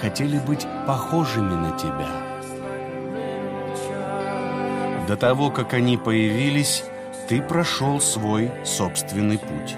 хотели быть похожими на тебя. До того, как они появились, ты прошел свой собственный путь.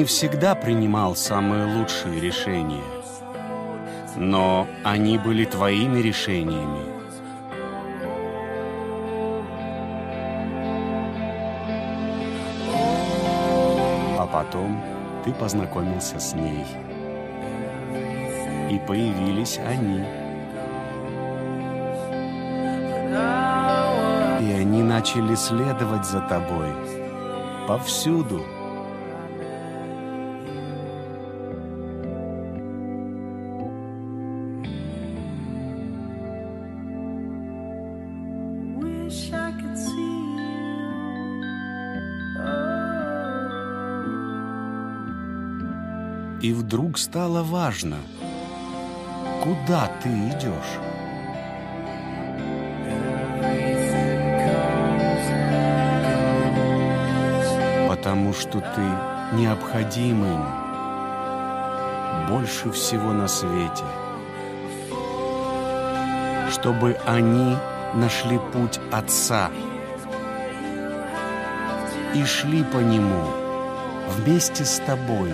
Не всегда принимал самые лучшие решения, но они были твоими решениями. А потом ты познакомился с ней. И появились они. И они начали следовать за тобой повсюду. Вдруг стало важно, куда ты идешь. Потому что ты необходим им больше всего на свете. Чтобы они нашли путь Отца и шли по нему вместе с тобой.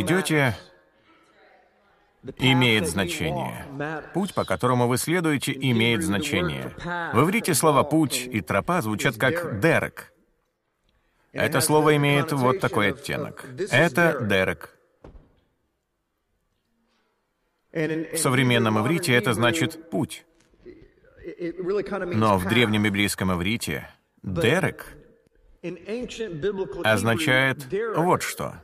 Идете, имеет значение. Путь, по которому вы следуете, имеет значение. В иврите слова «путь» и «тропа» звучат как «дерек». Это слово имеет вот такой оттенок. Это «дерек». В современном иврите это значит «путь». Но в древнем библейском иврите «дерек» означает вот что.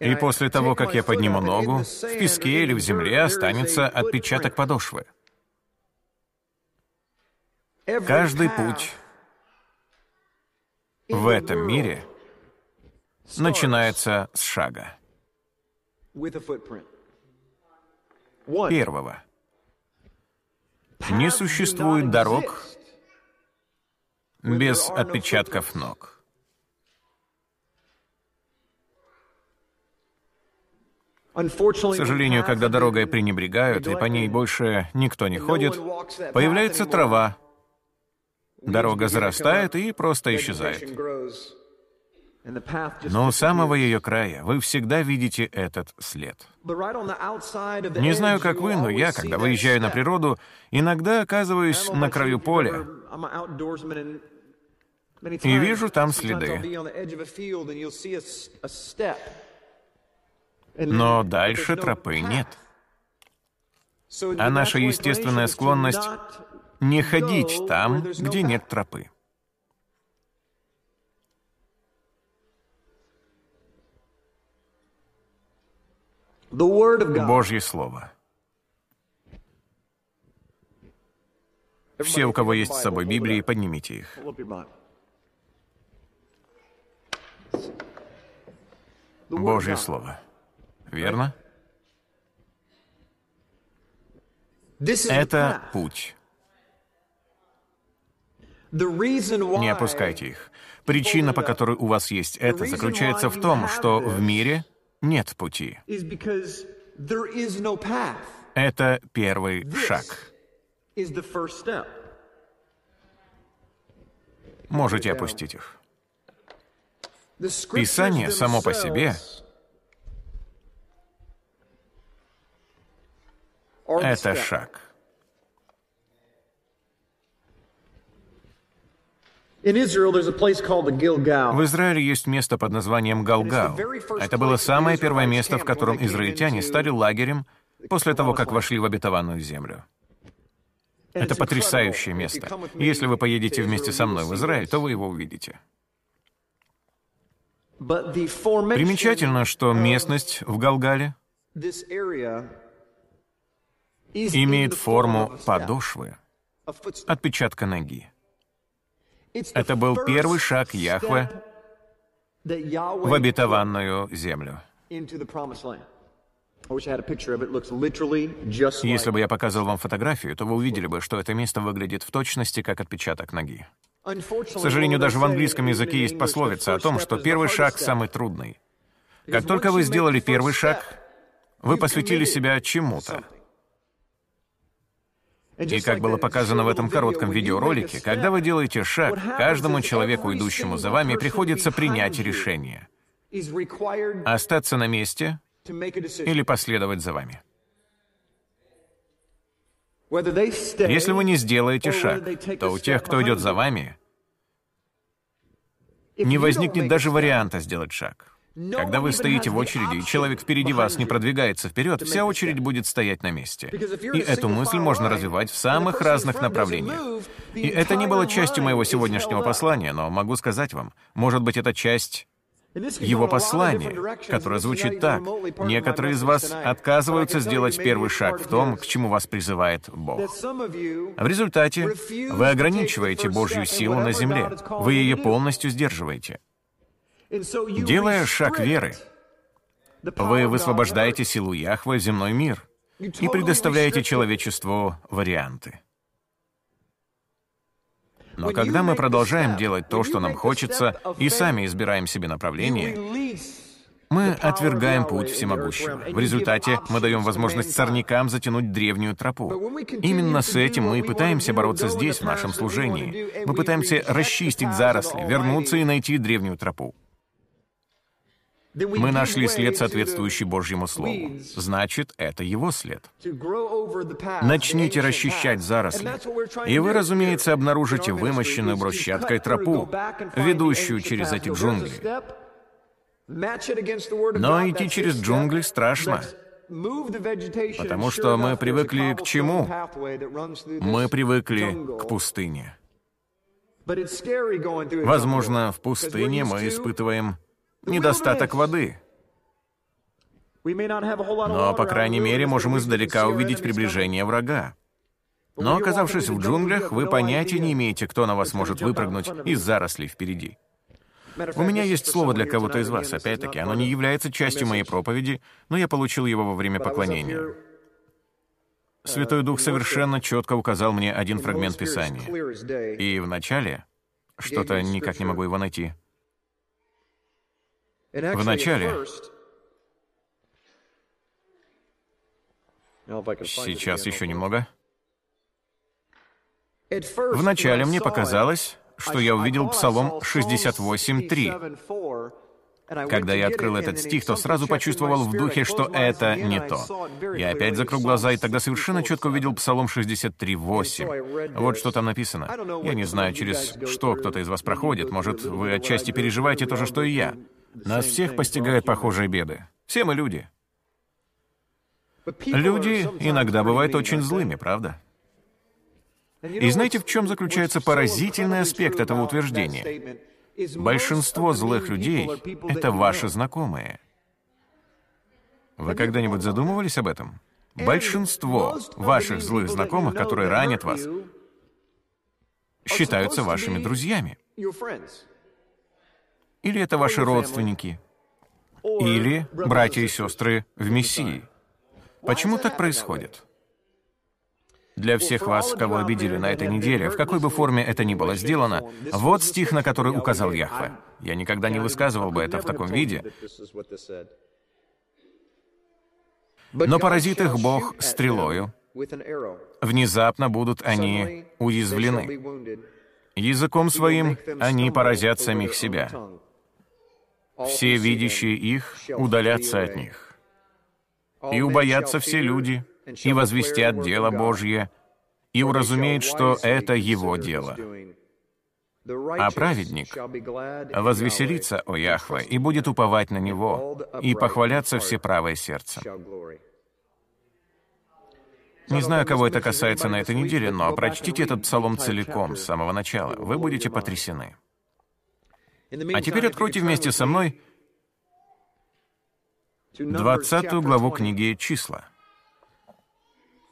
И после того, как я подниму ногу, в песке или в земле останется отпечаток подошвы. Каждый путь в этом мире начинается с шага. Первого. Не существует дорог без отпечатков ног. К сожалению, когда дорогой пренебрегают, и по ней больше никто не ходит, появляется трава, дорога зарастает и просто исчезает. Но у самого ее края вы всегда видите этот след. Не знаю, как вы, но я, когда выезжаю на природу, иногда оказываюсь на краю поля. и вижу там следы. Но дальше тропы нет. А наша естественная склонность — не ходить там, где нет тропы. Божье Слово. Все, у кого есть с собой Библии, поднимите их. Божье Слово. Верно? Это путь. Не опускайте их. Причина, по которой у вас есть это, заключается в том, что в мире нет пути. Это первый шаг. Можете опустить их. Писание само по себе — это шаг. В Израиле есть место под названием Галгал. Это было самое первое место, в котором израильтяне стали лагерем после того, как вошли в обетованную землю. Это потрясающее место. Если вы поедете вместе со мной в Израиль, то вы его увидите. Примечательно, что местность в Галгале имеет форму подошвы, отпечатка ноги. Это был первый шаг Яхве в обетованную землю. Если бы я показал вам фотографию, то вы увидели бы, что это место выглядит в точности как отпечаток ноги. К сожалению, даже в английском языке есть пословица о том, что первый шаг самый трудный. Как только вы сделали первый шаг, вы посвятили себя чему-то. И как было показано в этом коротком видеоролике, когда вы делаете шаг, каждому человеку, идущему за вами, приходится принять решение. Остаться на месте или последовать за вами. Если вы не сделаете шаг, то у тех, кто идет за вами, не возникнет даже варианта сделать шаг. Когда вы стоите в очереди, и человек впереди вас не продвигается вперед, вся очередь будет стоять на месте. И эту мысль можно развивать в самых разных направлениях. И это не было частью моего сегодняшнего послания, но могу сказать вам, может быть, это часть его послание, которое звучит так. Некоторые из вас отказываются сделать первый шаг в том, к чему вас призывает Бог. В результате вы ограничиваете Божью силу на земле. Вы ее полностью сдерживаете. Делая шаг веры, вы высвобождаете силу Яхвы в земной мир и предоставляете человечеству варианты. Но когда мы продолжаем делать то, что нам хочется, и сами избираем себе направление, мы отвергаем путь всемогущего. В результате мы даем возможность сорнякам затянуть древнюю тропу. Именно с этим мы и пытаемся бороться здесь, в нашем служении. Мы пытаемся расчистить заросли, вернуться и найти древнюю тропу. Мы нашли след, соответствующий Божьему Слову. Значит, это его след. Начните расчищать заросли, и вы, разумеется, обнаружите вымощенную брусчаткой тропу, ведущую через эти джунгли. Но идти через джунгли страшно, потому что мы привыкли к чему? Мы привыкли к пустыне. Возможно, в пустыне мы испытываем недостаток воды. Но, по крайней мере, можем издалека увидеть приближение врага. Но, оказавшись в джунглях, вы понятия не имеете, кто на вас может выпрыгнуть из зарослей впереди. У меня есть слово для кого-то из вас. Опять-таки, оно не является частью моей проповеди, но я получил его во время поклонения. Святой Дух совершенно четко указал мне один фрагмент Писания. И вначале что-то никак не могу его найти. В начале... Сейчас еще немного. Вначале мне показалось, что я увидел Псалом 68.3. Когда я открыл этот стих, то сразу почувствовал в духе, что это не то. Я опять закрыл глаза, и тогда совершенно четко увидел Псалом 63.8. Вот что там написано. Я не знаю, через что кто-то из вас проходит. Может, вы отчасти переживаете то же, что и я. Нас всех постигают похожие беды. Все мы люди. Люди иногда бывают очень злыми, правда? И знаете, в чем заключается поразительный аспект этого утверждения? Большинство злых людей — это ваши знакомые. Вы когда-нибудь задумывались об этом? Большинство ваших злых знакомых, которые ранят вас, считаются вашими друзьями. Или это ваши родственники? Или братья и сестры в Мессии? Почему так происходит? Для всех вас, кого обидели на этой неделе, в какой бы форме это ни было сделано, вот стих, на который указал Яхве. Я никогда не высказывал бы это в таком виде. Но поразит их Бог стрелою. Внезапно будут они уязвлены. Языком своим они поразят самих себя все видящие их удалятся от них. И убоятся все люди, и возвестят дело Божье, и уразумеют, что это его дело. А праведник возвеселится о Яхве и будет уповать на Него, и похвалятся все правое сердце. Не знаю, кого это касается на этой неделе, но прочтите этот псалом целиком, с самого начала. Вы будете потрясены. А теперь откройте вместе со мной 20 главу книги «Числа».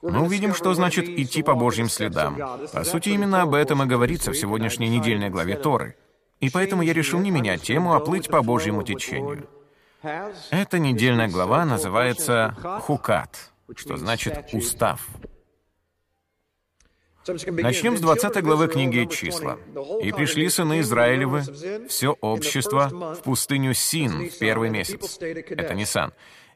Мы увидим, что значит идти по Божьим следам. По сути, именно об этом и говорится в сегодняшней недельной главе Торы. И поэтому я решил не менять тему, а плыть по Божьему течению. Эта недельная глава называется «Хукат», что значит «устав». Начнем с 20 главы книги «Числа». «И пришли сыны Израилевы, все общество, в пустыню Син в первый месяц». Это Нисан.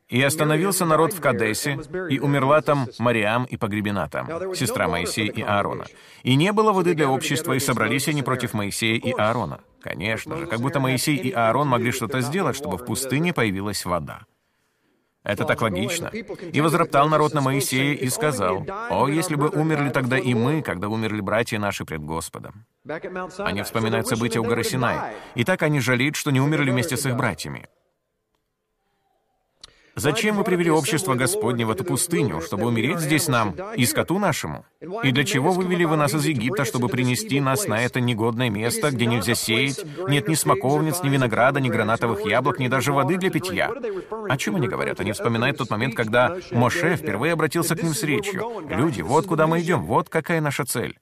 «И остановился народ в Кадесе, и умерла там Мариам и погребена там, сестра Моисея и Аарона. И не было воды для общества, и собрались они против Моисея и Аарона». Конечно же, как будто Моисей и Аарон могли что-то сделать, чтобы в пустыне появилась вода. Это так логично. И возроптал народ на Моисея и сказал, «О, если бы умерли тогда и мы, когда умерли братья наши пред Господом». Они вспоминают события у горы Синай. И так они жалеют, что не умерли вместе с их братьями. Зачем вы привели общество Господне в эту пустыню, чтобы умереть здесь нам и скоту нашему? И для чего вывели вы нас из Египта, чтобы принести нас на это негодное место, где нельзя сеять, нет ни смоковниц, ни винограда, ни гранатовых яблок, ни даже воды для питья? О чем они говорят? Они вспоминают тот момент, когда Моше впервые обратился к ним с речью. «Люди, вот куда мы идем, вот какая наша цель».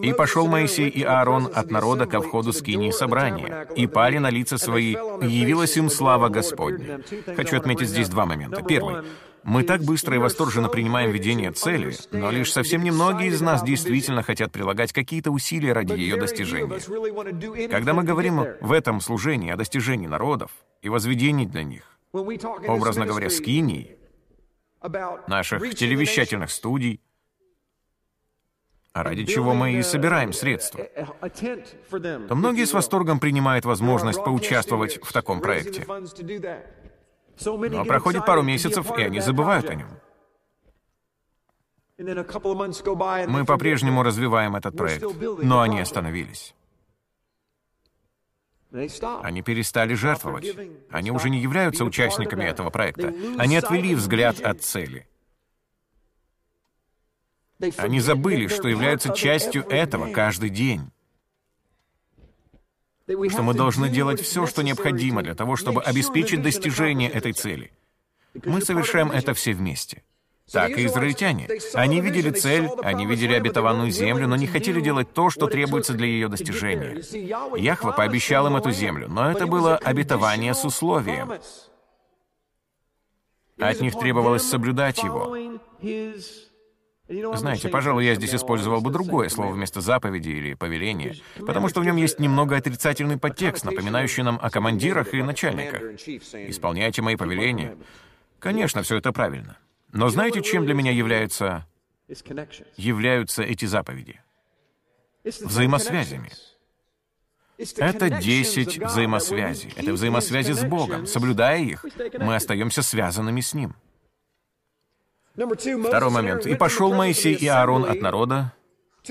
И пошел Моисей и Аарон от народа ко входу скинии собрания, и пали на лица свои, и явилась им слава Господня. Хочу отметить здесь два момента. Первый. Мы так быстро и восторженно принимаем видение цели, но лишь совсем немногие из нас действительно хотят прилагать какие-то усилия ради ее достижения. Когда мы говорим в этом служении о достижении народов и возведении для них, образно говоря, скиней, наших телевещательных студий, а ради чего мы и собираем средства, то многие с восторгом принимают возможность поучаствовать в таком проекте. Но проходит пару месяцев, и они забывают о нем. Мы по-прежнему развиваем этот проект, но они остановились. Они перестали жертвовать. Они уже не являются участниками этого проекта. Они отвели взгляд от цели. Они забыли, что являются частью этого каждый день. Что мы должны делать все, что необходимо для того, чтобы обеспечить достижение этой цели. Мы совершаем это все вместе. Так и израильтяне. Они видели цель, они видели обетованную землю, но не хотели делать то, что требуется для ее достижения. Яхва пообещал им эту землю, но это было обетование с условием. От них требовалось соблюдать его. Знаете, пожалуй, я здесь использовал бы другое слово вместо заповеди или повеления, потому что в нем есть немного отрицательный подтекст, напоминающий нам о командирах и начальниках. Исполняйте мои повеления. Конечно, все это правильно. Но знаете, чем для меня являются, являются эти заповеди? Взаимосвязями. Это 10 взаимосвязей. Это взаимосвязи с Богом. Соблюдая их, мы остаемся связанными с Ним. Второй момент. «И пошел Моисей и Аарон от народа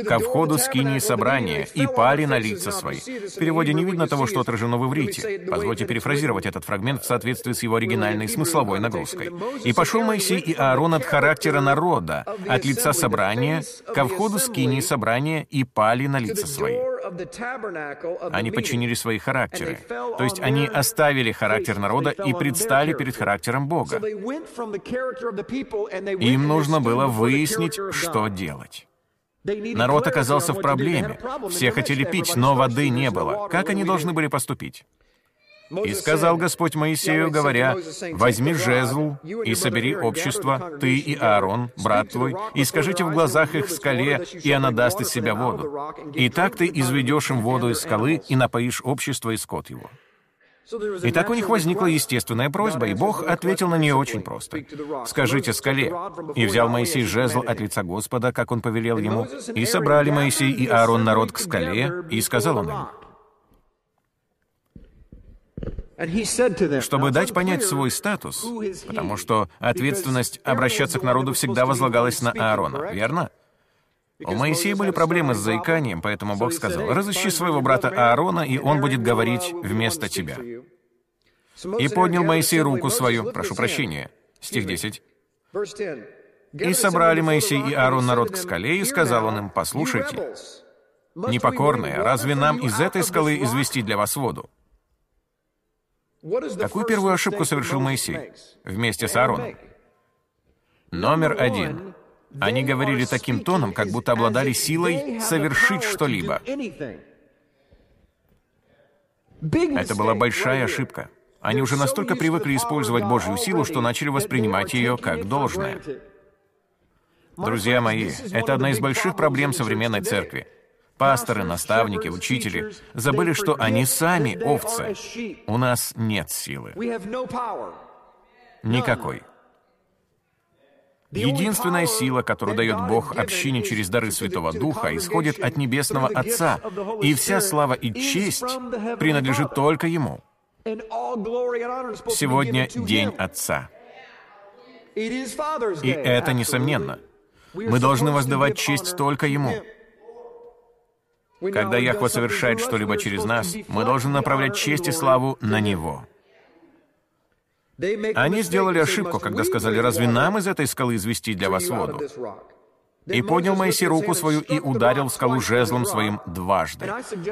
ко входу скинии собрания, и пали на лица свои». В переводе не видно того, что отражено в иврите. Позвольте перефразировать этот фрагмент в соответствии с его оригинальной смысловой нагрузкой. «И пошел Моисей и Аарон от характера народа, от лица собрания, ко входу скинии собрания, и пали на лица свои». Они подчинили свои характеры. То есть они оставили характер народа и предстали перед характером Бога. Им нужно было выяснить, что делать. Народ оказался в проблеме. Все хотели пить, но воды не было. Как они должны были поступить? И сказал Господь Моисею, говоря, «Возьми жезл и собери общество, ты и Аарон, брат твой, и скажите в глазах их скале, и она даст из себя воду. И так ты изведешь им воду из скалы и напоишь общество и скот его». И так у них возникла естественная просьба, и Бог ответил на нее очень просто. «Скажите скале». И взял Моисей жезл от лица Господа, как он повелел ему, и собрали Моисей и Аарон народ к скале, и сказал он им, чтобы дать понять свой статус, потому что ответственность обращаться к народу всегда возлагалась на Аарона, верно? У Моисея были проблемы с заиканием, поэтому Бог сказал, «Разыщи своего брата Аарона, и он будет говорить вместо тебя». И поднял Моисей руку свою, прошу прощения, стих 10. И собрали Моисей и Аарон народ к скале, и сказал он им, «Послушайте, непокорные, разве нам из этой скалы извести для вас воду?» Какую первую ошибку совершил Моисей вместе с Аароном? Номер один. Они говорили таким тоном, как будто обладали силой совершить что-либо. Это была большая ошибка. Они уже настолько привыкли использовать Божью силу, что начали воспринимать ее как должное. Друзья мои, это одна из больших проблем современной церкви. Пасторы, наставники, учители забыли, что они сами овцы. У нас нет силы. Никакой. Единственная сила, которую дает Бог общине через дары Святого Духа, исходит от Небесного Отца, и вся слава и честь принадлежит только Ему. Сегодня День Отца. И это несомненно. Мы должны воздавать честь только Ему. Когда Яхва совершает что-либо через нас, мы должны направлять честь и славу на Него. Они сделали ошибку, когда сказали, «Разве нам из этой скалы извести для вас воду?» И поднял Моисей руку свою и ударил в скалу жезлом своим дважды.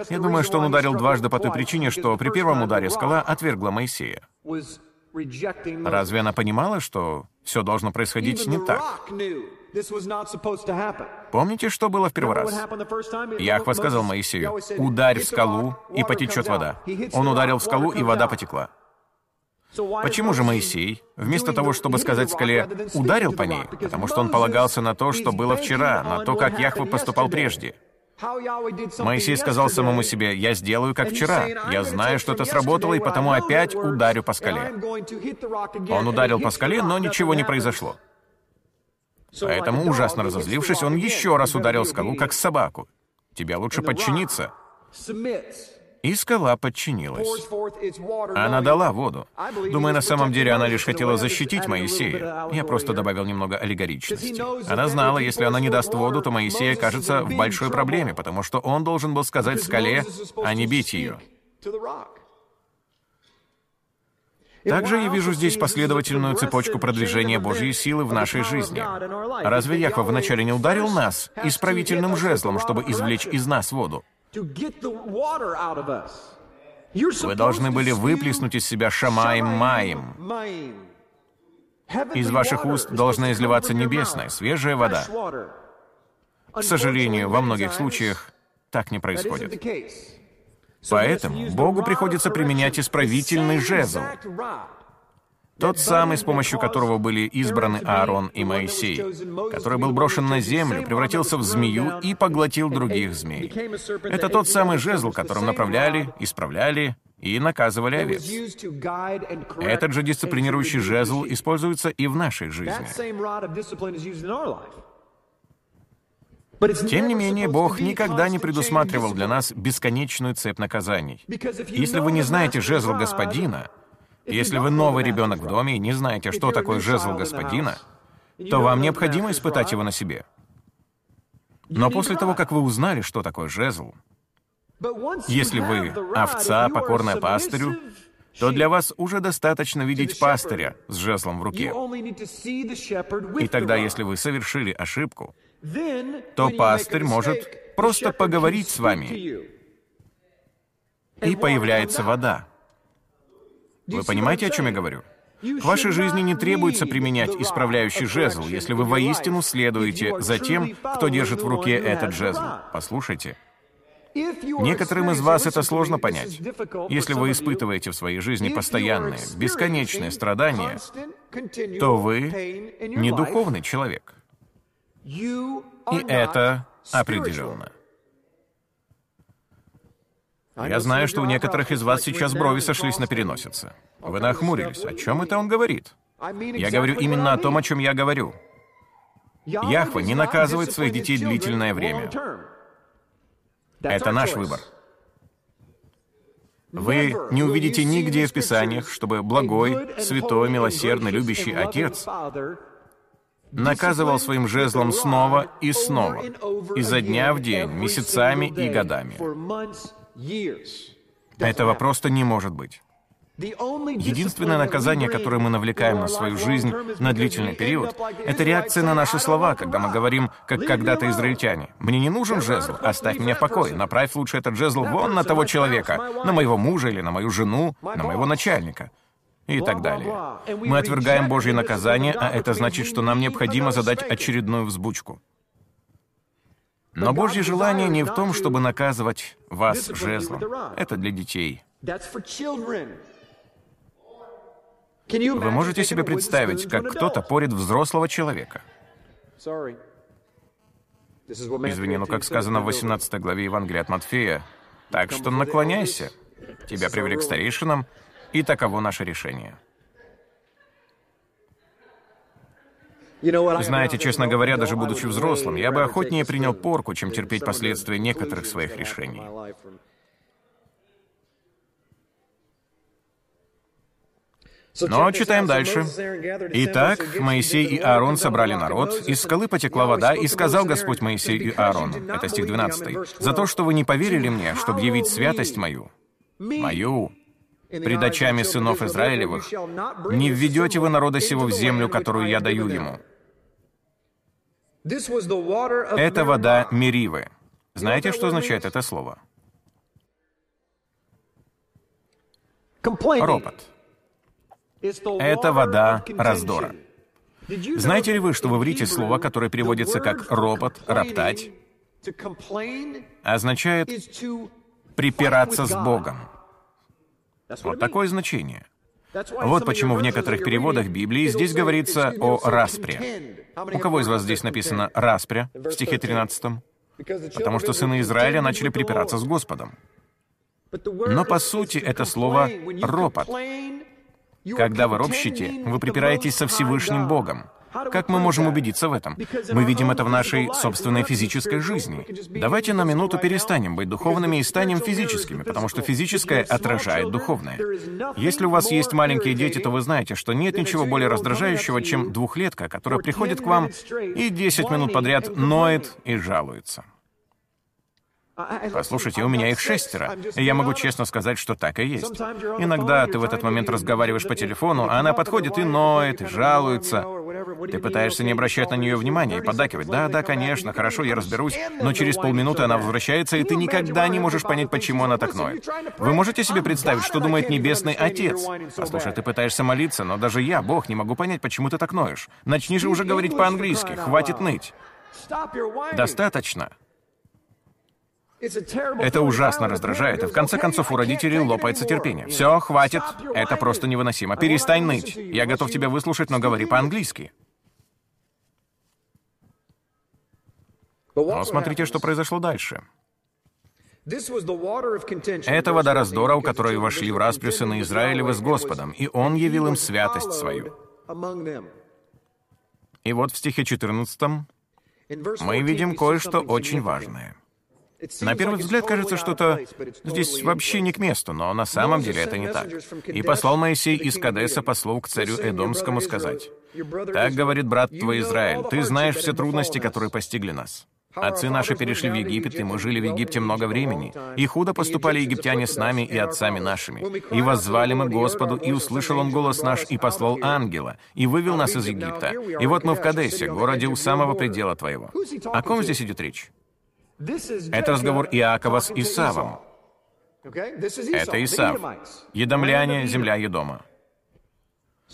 Я думаю, что он ударил дважды по той причине, что при первом ударе скала отвергла Моисея. Разве она понимала, что все должно происходить не так? Помните, что было в первый раз? Яхва сказал Моисею, «Ударь в скалу, и потечет вода». Он ударил в скалу, и вода потекла. Почему же Моисей, вместо того, чтобы сказать скале «ударил по ней», потому что он полагался на то, что было вчера, на то, как Яхва поступал прежде? Моисей сказал самому себе, «Я сделаю, как вчера. Я знаю, что это сработало, и потому опять ударю по скале». Он ударил по скале, но ничего не произошло. Поэтому, ужасно разозлившись, он еще раз ударил скалу, как собаку. «Тебе лучше подчиниться». И скала подчинилась. Она дала воду. Думаю, на самом деле она лишь хотела защитить Моисея. Я просто добавил немного аллегоричности. Она знала, если она не даст воду, то Моисей окажется в большой проблеме, потому что он должен был сказать скале, а не бить ее. Также я вижу здесь последовательную цепочку продвижения Божьей силы в нашей жизни. Разве Яхва вначале не ударил нас исправительным жезлом, чтобы извлечь из нас воду? Вы должны были выплеснуть из себя шамаем маем. Из ваших уст должна изливаться небесная, свежая вода. К сожалению, во многих случаях так не происходит. Поэтому Богу приходится применять исправительный жезл, тот самый, с помощью которого были избраны Аарон и Моисей, который был брошен на землю, превратился в змею и поглотил других змей. Это тот самый жезл, которым направляли, исправляли и наказывали овец. Этот же дисциплинирующий жезл используется и в нашей жизни. Тем не менее, Бог никогда не предусматривал для нас бесконечную цепь наказаний. Если вы не знаете жезл Господина, если вы новый ребенок в доме и не знаете, что такое жезл господина, то вам необходимо испытать его на себе. Но после того, как вы узнали, что такое жезл, если вы овца, покорная пастырю, то для вас уже достаточно видеть пастыря с жезлом в руке. И тогда, если вы совершили ошибку, то пастырь может просто поговорить с вами, и появляется вода. Вы понимаете, о чем я говорю? К вашей жизни не требуется применять исправляющий жезл, если вы воистину следуете за тем, кто держит в руке этот жезл. Послушайте. Некоторым из вас это сложно понять. Если вы испытываете в своей жизни постоянные, бесконечные страдания, то вы не духовный человек. И это определенно. Я знаю, что у некоторых из вас сейчас брови сошлись на переносице. Вы нахмурились. О чем это он говорит? Я говорю именно о том, о чем я говорю. Яхва не наказывает своих детей длительное время. Это наш выбор. Вы не увидите нигде в Писаниях, чтобы благой, святой, милосердный, любящий Отец наказывал своим жезлом снова и снова, изо дня в день, месяцами и годами. Этого просто не может быть. Единственное наказание, которое мы навлекаем на свою жизнь на длительный период, это реакция на наши слова, когда мы говорим, как когда-то израильтяне. «Мне не нужен жезл, оставь меня в покое, направь лучше этот жезл вон на того человека, на моего мужа или на мою жену, на моего начальника» и так далее. Мы отвергаем Божье наказание, а это значит, что нам необходимо задать очередную взбучку. Но Божье желание не в том, чтобы наказывать вас жезлом. Это для детей. Вы можете себе представить, как кто-то порит взрослого человека? Извини, но как сказано в 18 главе Евангелия от Матфея, так что наклоняйся. Тебя привели к старейшинам, и таково наше решение. Знаете, честно говоря, даже будучи взрослым, я бы охотнее принял порку, чем терпеть последствия некоторых своих решений. Но читаем дальше. «Итак, Моисей и Аарон собрали народ, из скалы потекла вода, и сказал Господь Моисею и Аарону». Это стих 12. «За то, что вы не поверили мне, чтобы явить святость мою, мою, пред очами сынов Израилевых, не введете вы народа сего в землю, которую я даю ему». Это вода Меривы. Знаете, что означает это слово? Ропот. Это вода раздора. Знаете ли вы, что в иврите слово, которое переводится как «ропот», «роптать», означает «припираться с Богом». Вот такое значение. Вот почему в некоторых переводах Библии здесь говорится о распре. У кого из вас здесь написано «распря» в стихе 13? Потому что сыны Израиля начали припираться с Господом. Но по сути это слово «ропот». Когда вы ропщите, вы припираетесь со Всевышним Богом. Как мы можем убедиться в этом? Мы видим это в нашей собственной физической жизни. Давайте на минуту перестанем быть духовными и станем физическими, потому что физическое отражает духовное. Если у вас есть маленькие дети, то вы знаете, что нет ничего более раздражающего, чем двухлетка, которая приходит к вам и 10 минут подряд ноет и жалуется. Послушайте, у меня их шестеро, и я могу честно сказать, что так и есть. Иногда ты в этот момент разговариваешь по телефону, а она подходит и ноет, и жалуется. Ты пытаешься не обращать на нее внимания и поддакивать. Да, да, конечно, хорошо, я разберусь. Но через полминуты она возвращается, и ты никогда не можешь понять, почему она так ноет. Вы можете себе представить, что думает Небесный Отец? Послушай, ты пытаешься молиться, но даже я, Бог, не могу понять, почему ты так ноешь. Начни же уже говорить по-английски, хватит ныть. Достаточно. Это ужасно раздражает, и в конце концов у родителей лопается терпение. Все, хватит, это просто невыносимо. Перестань ныть. Я готов тебя выслушать, но говори по-английски. Но смотрите, что произошло дальше. Это вода раздора, у которой вошли в распрю сыны Израилевы с Господом, и Он явил им святость свою. И вот в стихе 14 мы видим кое-что очень важное. На первый взгляд кажется, что это здесь вообще не к месту, но на самом деле это не так. «И послал Моисей из Кадеса послов к царю Эдомскому сказать, «Так говорит брат твой Израиль, ты знаешь все трудности, которые постигли нас. Отцы наши перешли в Египет, и мы жили в Египте много времени. И худо поступали египтяне с нами и отцами нашими. И воззвали мы Господу, и услышал Он голос наш, и послал ангела, и вывел нас из Египта. И вот мы в Кадесе, городе у самого предела твоего». О ком здесь идет речь? Это разговор Иакова с Исавом. Это Исав. Едомляне, земля Едома.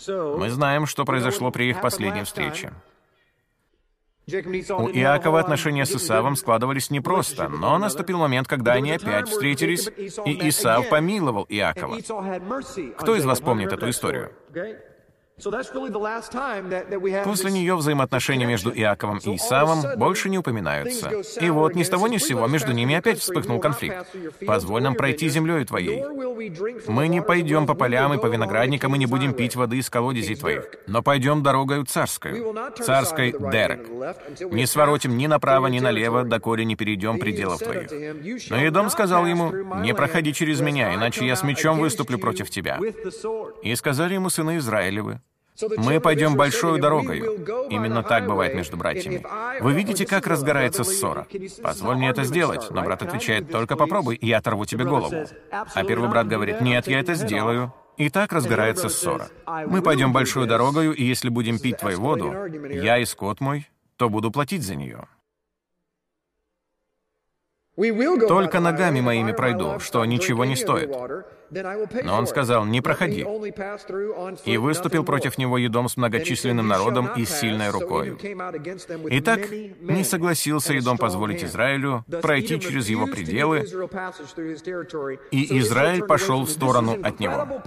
Мы знаем, что произошло при их последней встрече. У Иакова отношения с Исавом складывались непросто, но наступил момент, когда они опять встретились, и Исав помиловал Иакова. Кто из вас помнит эту историю? После нее взаимоотношения между Иаковом и Исавом больше не упоминаются. И вот ни с того ни с сего между ними опять вспыхнул конфликт. «Позволь нам пройти землею твоей. Мы не пойдем по полям и по виноградникам и не будем пить воды из колодезей твоих, но пойдем дорогою царской, царской Дерек. Не своротим ни направо, ни налево, доколе не перейдем пределов твоих». Но Едом сказал ему, «Не проходи через меня, иначе я с мечом выступлю против тебя». И сказали ему сыны Израилевы, мы пойдем большой дорогой. Именно так бывает между братьями. Вы видите, как разгорается ссора. Позволь мне это сделать. Но брат отвечает, только попробуй, и я оторву тебе голову. А первый брат говорит, нет, я это сделаю. И так разгорается ссора. Мы пойдем большую дорогою, и если будем пить твою воду, я и скот мой, то буду платить за нее. Только ногами моими пройду, что ничего не стоит. Но он сказал, «Не проходи». И выступил против него Едом с многочисленным народом и сильной рукой. Итак, не согласился Едом позволить Израилю пройти через его пределы, и Израиль пошел в сторону от него.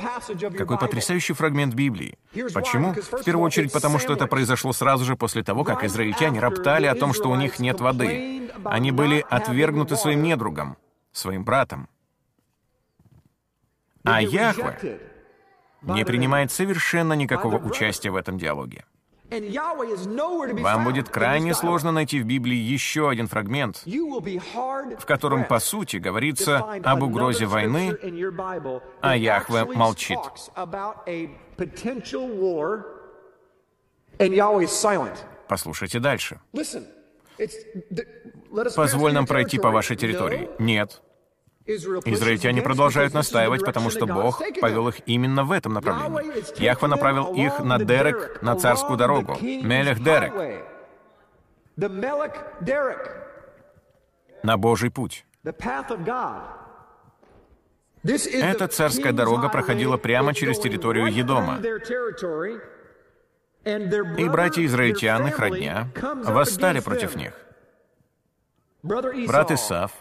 Какой потрясающий фрагмент Библии. Почему? В первую очередь потому, что это произошло сразу же после того, как израильтяне роптали о том, что у них нет воды. Они были отвергнуты своим недругом, своим братом. А Яхве не принимает совершенно никакого участия в этом диалоге. Вам будет крайне сложно найти в Библии еще один фрагмент, в котором, по сути, говорится об угрозе войны, а Яхве молчит. Послушайте дальше. Позволь нам пройти по вашей территории. Нет. Израильтяне продолжают настаивать, потому что Бог повел их именно в этом направлении. Яхва направил их на Дерек, на царскую дорогу. Мелех Дерек. На Божий путь. Эта царская дорога проходила прямо через территорию Едома. И братья израильтян, их родня, восстали против них. Брат Исав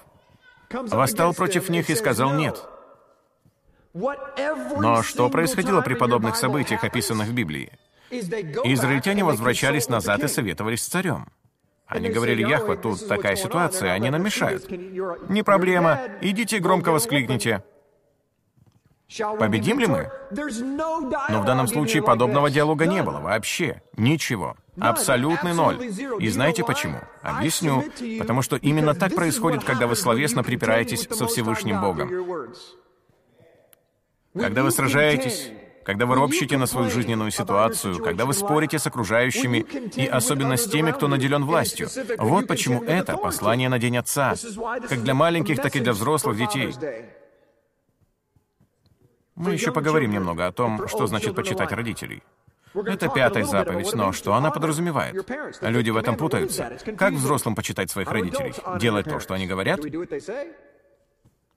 восстал против них и сказал «нет». Но что происходило при подобных событиях, описанных в Библии? Израильтяне возвращались назад и советовались с царем. Они говорили, Яхва, тут такая ситуация, они нам мешают. Не проблема, идите громко воскликните. Победим ли мы? Но в данном случае подобного диалога не было вообще. Ничего. Абсолютный ноль. И знаете почему? Объясню. Потому что именно так происходит, когда вы словесно припираетесь со Всевышним Богом. Когда вы сражаетесь, когда вы ропщите на свою жизненную ситуацию, когда вы спорите с окружающими, и особенно с теми, кто наделен властью. Вот почему это послание на День Отца, как для маленьких, так и для взрослых детей. Мы еще поговорим немного о том, что значит почитать родителей. Это пятая заповедь, но что она подразумевает? Люди в этом путаются. Как взрослым почитать своих родителей? Делать то, что они говорят?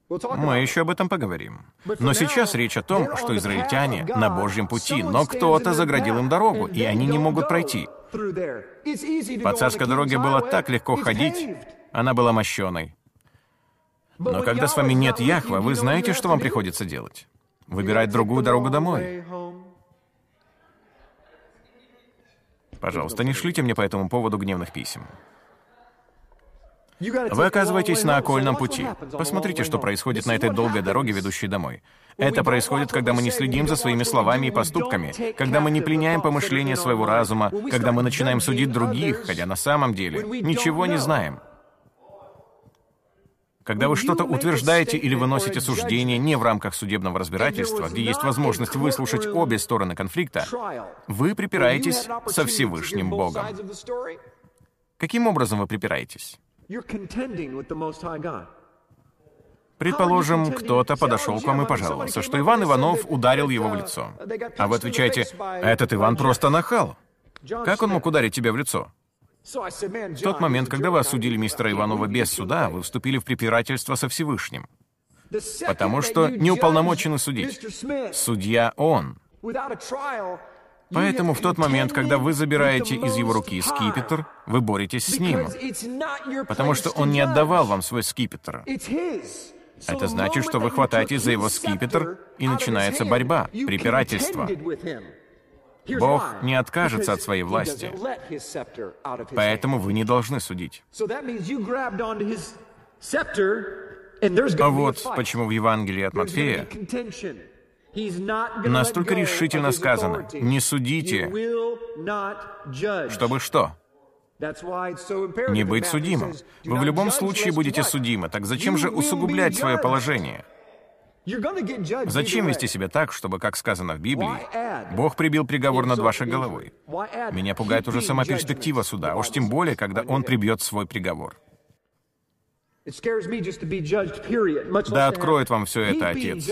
Мы еще об этом поговорим. Но сейчас речь о том, что израильтяне на Божьем пути, но кто-то заградил им дорогу, и они не могут пройти. По царской дороге было так легко ходить, она была мощеной. Но когда с вами нет Яхва, вы знаете, что вам приходится делать? Выбирать другую дорогу домой. Пожалуйста, не шлите мне по этому поводу гневных писем. Вы оказываетесь на окольном пути. Посмотрите, что происходит на этой долгой дороге, ведущей домой. Это происходит, когда мы не следим за своими словами и поступками, когда мы не пленяем помышления своего разума, когда мы начинаем судить других, хотя на самом деле ничего не знаем. Когда вы что-то утверждаете или выносите суждение не в рамках судебного разбирательства, где есть возможность выслушать обе стороны конфликта, вы припираетесь со Всевышним Богом. Каким образом вы припираетесь? Предположим, кто-то подошел к вам и пожаловался, что Иван Иванов ударил его в лицо. А вы отвечаете, «Этот Иван просто нахал». Как он мог ударить тебя в лицо? В тот момент, когда вы осудили мистера Иванова без суда, вы вступили в препирательство со Всевышним. Потому что не уполномочены судить. Судья он. Поэтому в тот момент, когда вы забираете из его руки скипетр, вы боретесь с ним. Потому что он не отдавал вам свой скипетр. Это значит, что вы хватаетесь за его скипетр, и начинается борьба, препирательство. Бог не откажется от своей власти. Поэтому вы не должны судить. А вот почему в Евангелии от Матфея настолько решительно сказано, не судите, чтобы что? Не быть судимым. Вы в любом случае будете судимы, так зачем же усугублять свое положение? Зачем вести себя так, чтобы, как сказано в Библии, Бог прибил приговор над вашей головой? Меня пугает уже сама перспектива суда, уж тем более, когда Он прибьет свой приговор. Да откроет вам все это, Отец.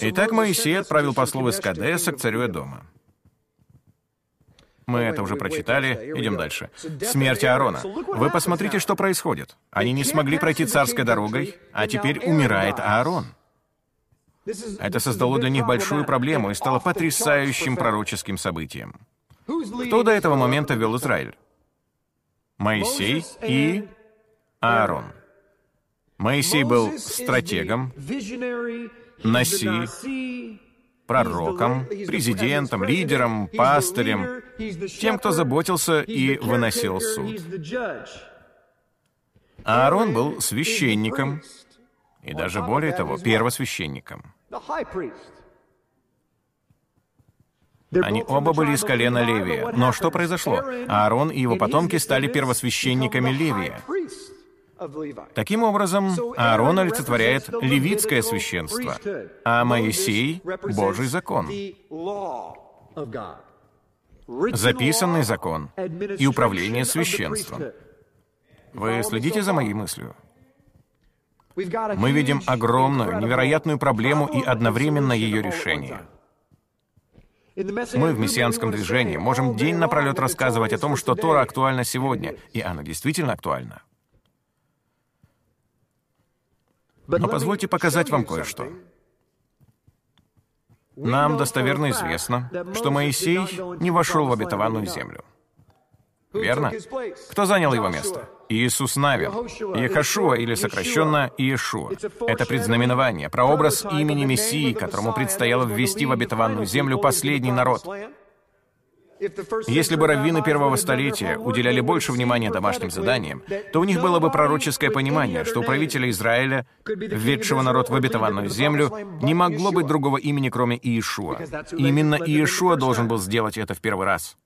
Итак, Моисей отправил послов из Кадеса к царю Эдома. Мы это уже прочитали, идем дальше. Смерть Аарона. Вы посмотрите, что происходит. Они не смогли пройти царской дорогой, а теперь умирает Аарон. Это создало для них большую проблему и стало потрясающим пророческим событием. Кто до этого момента вел Израиль? Моисей и Аарон. Моисей был стратегом, Наси, пророком, президентом, лидером, пастырем, тем, кто заботился и выносил суд. Аарон был священником, и даже более того, первосвященником. Они оба были из колена Левия. Но что произошло? Аарон и его потомки стали первосвященниками Левия. Таким образом, Аарон олицетворяет левитское священство, а Моисей — Божий закон. Записанный закон и управление священством. Вы следите за моей мыслью? Мы видим огромную, невероятную проблему и одновременно ее решение. Мы в мессианском движении можем день напролет рассказывать о том, что Тора актуальна сегодня, и она действительно актуальна. Но позвольте показать вам кое-что. Нам достоверно известно, что Моисей не вошел в обетованную землю. Верно? Кто занял его место? Иисус Навин. Иехашуа, или сокращенно Иешуа. Это предзнаменование, прообраз имени Мессии, которому предстояло ввести в обетованную землю последний народ. Если бы раввины первого столетия уделяли больше внимания домашним заданиям, то у них было бы пророческое понимание, что у правителя Израиля, введшего народ в обетованную землю, не могло быть другого имени, кроме Иешуа. Именно Иешуа должен был сделать это в первый раз.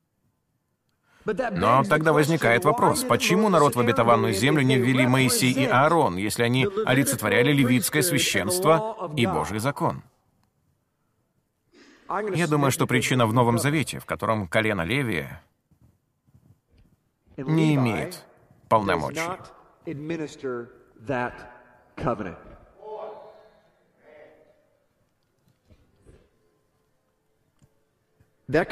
Но тогда возникает вопрос, почему народ в обетованную землю не ввели Моисей и Аарон, если они олицетворяли левитское священство и Божий закон? Я думаю, что причина в Новом Завете, в котором колено Левия не имеет полномочий.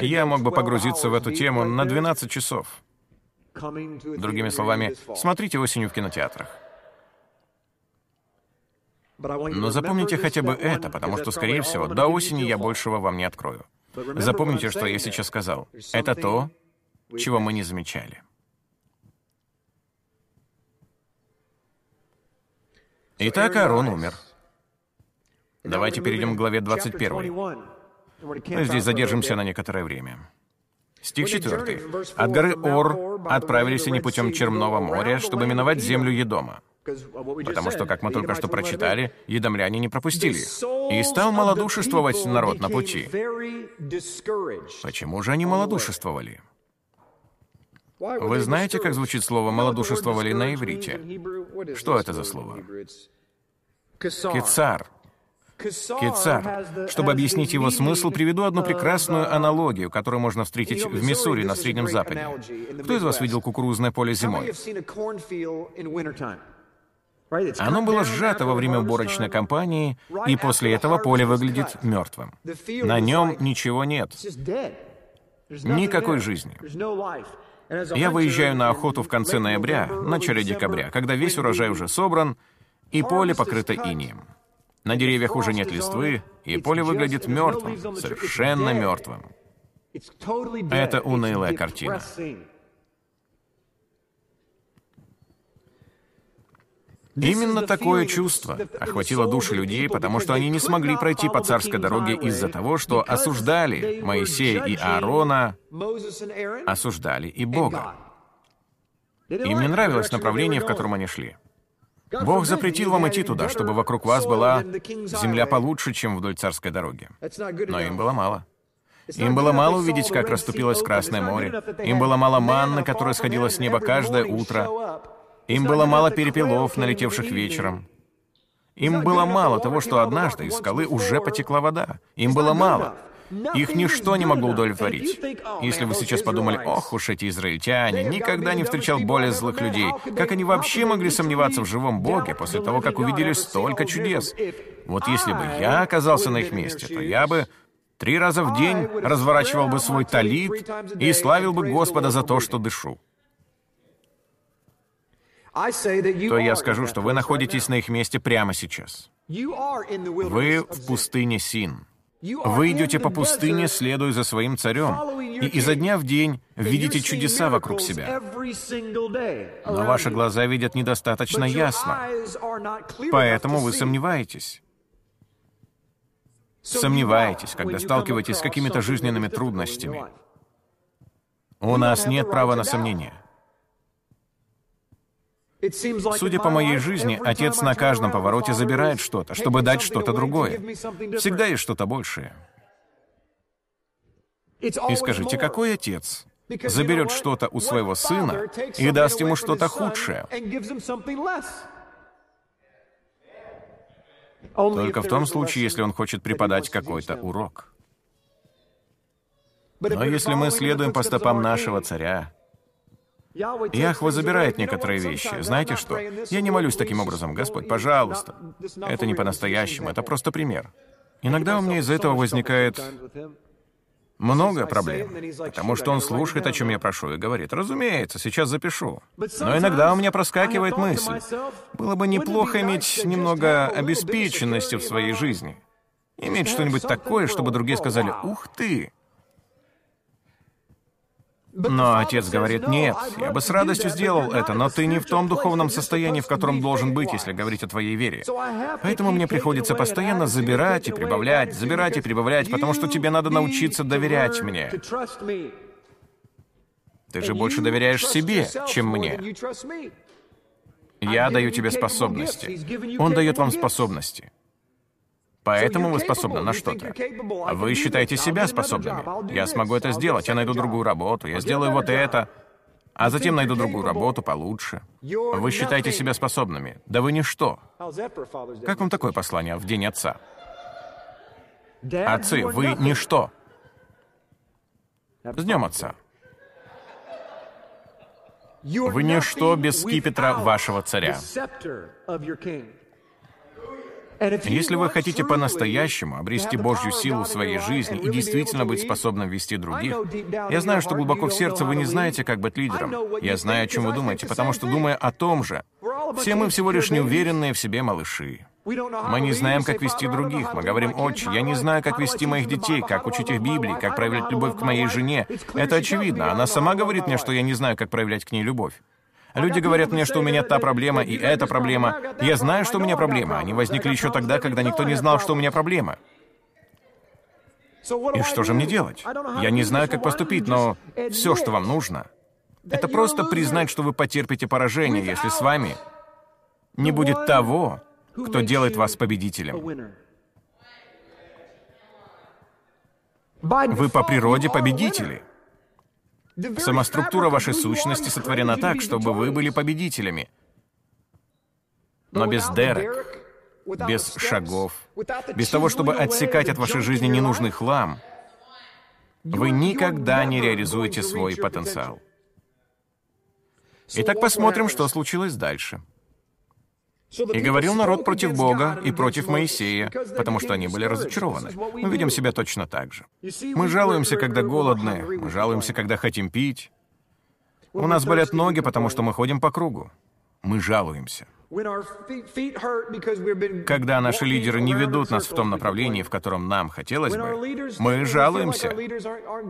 Я мог бы погрузиться в эту тему на 12 часов. Другими словами, смотрите осенью в кинотеатрах. Но запомните хотя бы это, потому что, скорее всего, до осени я большего вам не открою. Запомните, что я сейчас сказал. Это то, чего мы не замечали. Итак, Аарон умер. Давайте перейдем к главе 21. Мы здесь задержимся на некоторое время. Стих 4. «От горы Ор отправились они путем Черного моря, чтобы миновать землю Едома. Потому что, как мы только что прочитали, едомляне не пропустили. И стал малодушествовать народ на пути. Почему же они малодушествовали? Вы знаете, как звучит слово «малодушествовали» на иврите? Что это за слово? Кицар. Кицар. Чтобы объяснить его смысл, приведу одну прекрасную аналогию, которую можно встретить в Миссури на Среднем Западе. Кто из вас видел кукурузное поле зимой? Оно было сжато во время уборочной кампании, и после этого поле выглядит мертвым. На нем ничего нет. Никакой жизни. Я выезжаю на охоту в конце ноября, начале декабря, когда весь урожай уже собран, и поле покрыто инием. На деревьях уже нет листвы, и поле выглядит мертвым, совершенно мертвым. Это унылая картина. Именно такое чувство охватило души людей, потому что они не смогли пройти по царской дороге из-за того, что осуждали Моисея и Аарона, осуждали и Бога. Им не нравилось направление, в котором они шли. Бог запретил вам идти туда, чтобы вокруг вас была земля получше, чем вдоль царской дороги. Но им было мало. Им было мало увидеть, как расступилось Красное море. Им было мало манны, которая сходила с неба каждое утро. Им было мало перепелов, налетевших вечером. Им было мало того, что однажды из скалы уже потекла вода. Им было мало. Их ничто не могло удовлетворить. Если вы сейчас подумали, ох уж эти израильтяне, никогда не встречал более злых людей, как они вообще могли сомневаться в живом Боге после того, как увидели столько чудес? Вот если бы я оказался на их месте, то я бы три раза в день разворачивал бы свой талит и славил бы Господа за то, что дышу. То я скажу, что вы находитесь на их месте прямо сейчас. Вы в пустыне Син. Вы идете по пустыне, следуя за своим царем, и изо дня в день видите чудеса вокруг себя. Но ваши глаза видят недостаточно ясно, поэтому вы сомневаетесь. Сомневаетесь, когда сталкиваетесь с какими-то жизненными трудностями. У нас нет права на сомнение. Судя по моей жизни, отец на каждом повороте забирает что-то, чтобы дать что-то другое. Всегда есть что-то большее. И скажите, какой отец заберет что-то у своего сына и даст ему что-то худшее? Только в том случае, если он хочет преподать какой-то урок. Но если мы следуем по стопам нашего царя, Яхва забирает некоторые вещи. Знаете что? Я не молюсь таким образом. Господь, пожалуйста. Это не по-настоящему, это просто пример. Иногда у меня из-за этого возникает много проблем, потому что он слушает, о чем я прошу, и говорит, разумеется, сейчас запишу. Но иногда у меня проскакивает мысль, было бы неплохо иметь немного обеспеченности в своей жизни. Иметь что-нибудь такое, чтобы другие сказали, ух ты, но отец говорит, нет, я бы с радостью сделал это, но ты не в том духовном состоянии, в котором должен быть, если говорить о твоей вере. Поэтому мне приходится постоянно забирать и прибавлять, забирать и прибавлять, потому что тебе надо научиться доверять мне. Ты же больше доверяешь себе, чем мне. Я даю тебе способности. Он дает вам способности. Поэтому вы способны на что-то. А вы считаете себя способными. Я смогу это сделать, я найду другую работу, я сделаю вот это, а затем найду другую работу получше. Вы считаете себя способными. Да вы ничто. Как вам такое послание в День Отца? Отцы, вы ничто. С Днем Отца. Вы ничто без скипетра вашего царя. Если вы хотите по-настоящему обрести Божью силу в своей жизни и действительно быть способным вести других, я знаю, что глубоко в сердце вы не знаете, как быть лидером. Я знаю, о чем вы думаете, потому что, думая о том же, все мы всего лишь неуверенные в себе малыши. Мы не знаем, как вести других. Мы говорим, отче, я не знаю, как вести моих детей, как учить их Библии, как проявлять любовь к моей жене. Это очевидно. Она сама говорит мне, что я не знаю, как проявлять к ней любовь. Люди говорят мне, что у меня та проблема и эта проблема. Я знаю, что у меня проблема. Они возникли еще тогда, когда никто не знал, что у меня проблема. И что же мне делать? Я не знаю, как поступить, но все, что вам нужно, это просто признать, что вы потерпите поражение, если с вами не будет того, кто делает вас победителем. Вы по природе победители. Сама структура вашей сущности сотворена так, чтобы вы были победителями. Но без дерек, без шагов, без того, чтобы отсекать от вашей жизни ненужный хлам, вы никогда не реализуете свой потенциал. Итак, посмотрим, что случилось дальше. И говорил народ против Бога и против Моисея, потому что они были разочарованы. Мы ведем себя точно так же. Мы жалуемся, когда голодны, мы жалуемся, когда хотим пить. У нас болят ноги, потому что мы ходим по кругу. Мы жалуемся. Когда наши лидеры не ведут нас в том направлении, в котором нам хотелось бы, мы жалуемся.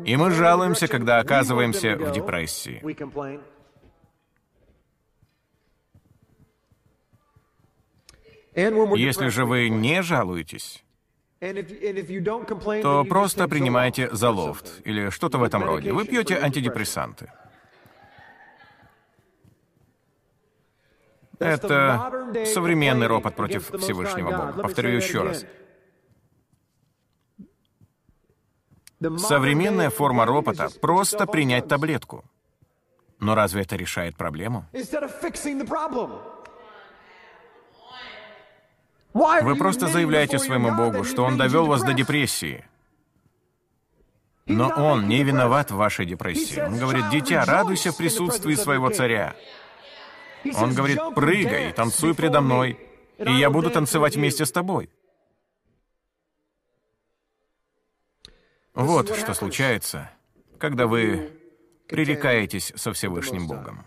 И мы жалуемся, когда оказываемся в депрессии. Если же вы не жалуетесь, то просто принимайте залофт или что-то в этом роде. Вы пьете антидепрессанты. Это современный ропот против Всевышнего Бога. Повторю еще раз. Современная форма ропота — просто принять таблетку. Но разве это решает проблему? Вы просто заявляете своему Богу, что Он довел вас до депрессии. Но он не виноват в вашей депрессии. Он говорит, дитя, радуйся в присутствии своего царя. Он говорит, прыгай, танцуй предо мной, и я буду танцевать вместе с тобой. Вот что случается, когда вы пререкаетесь со Всевышним Богом.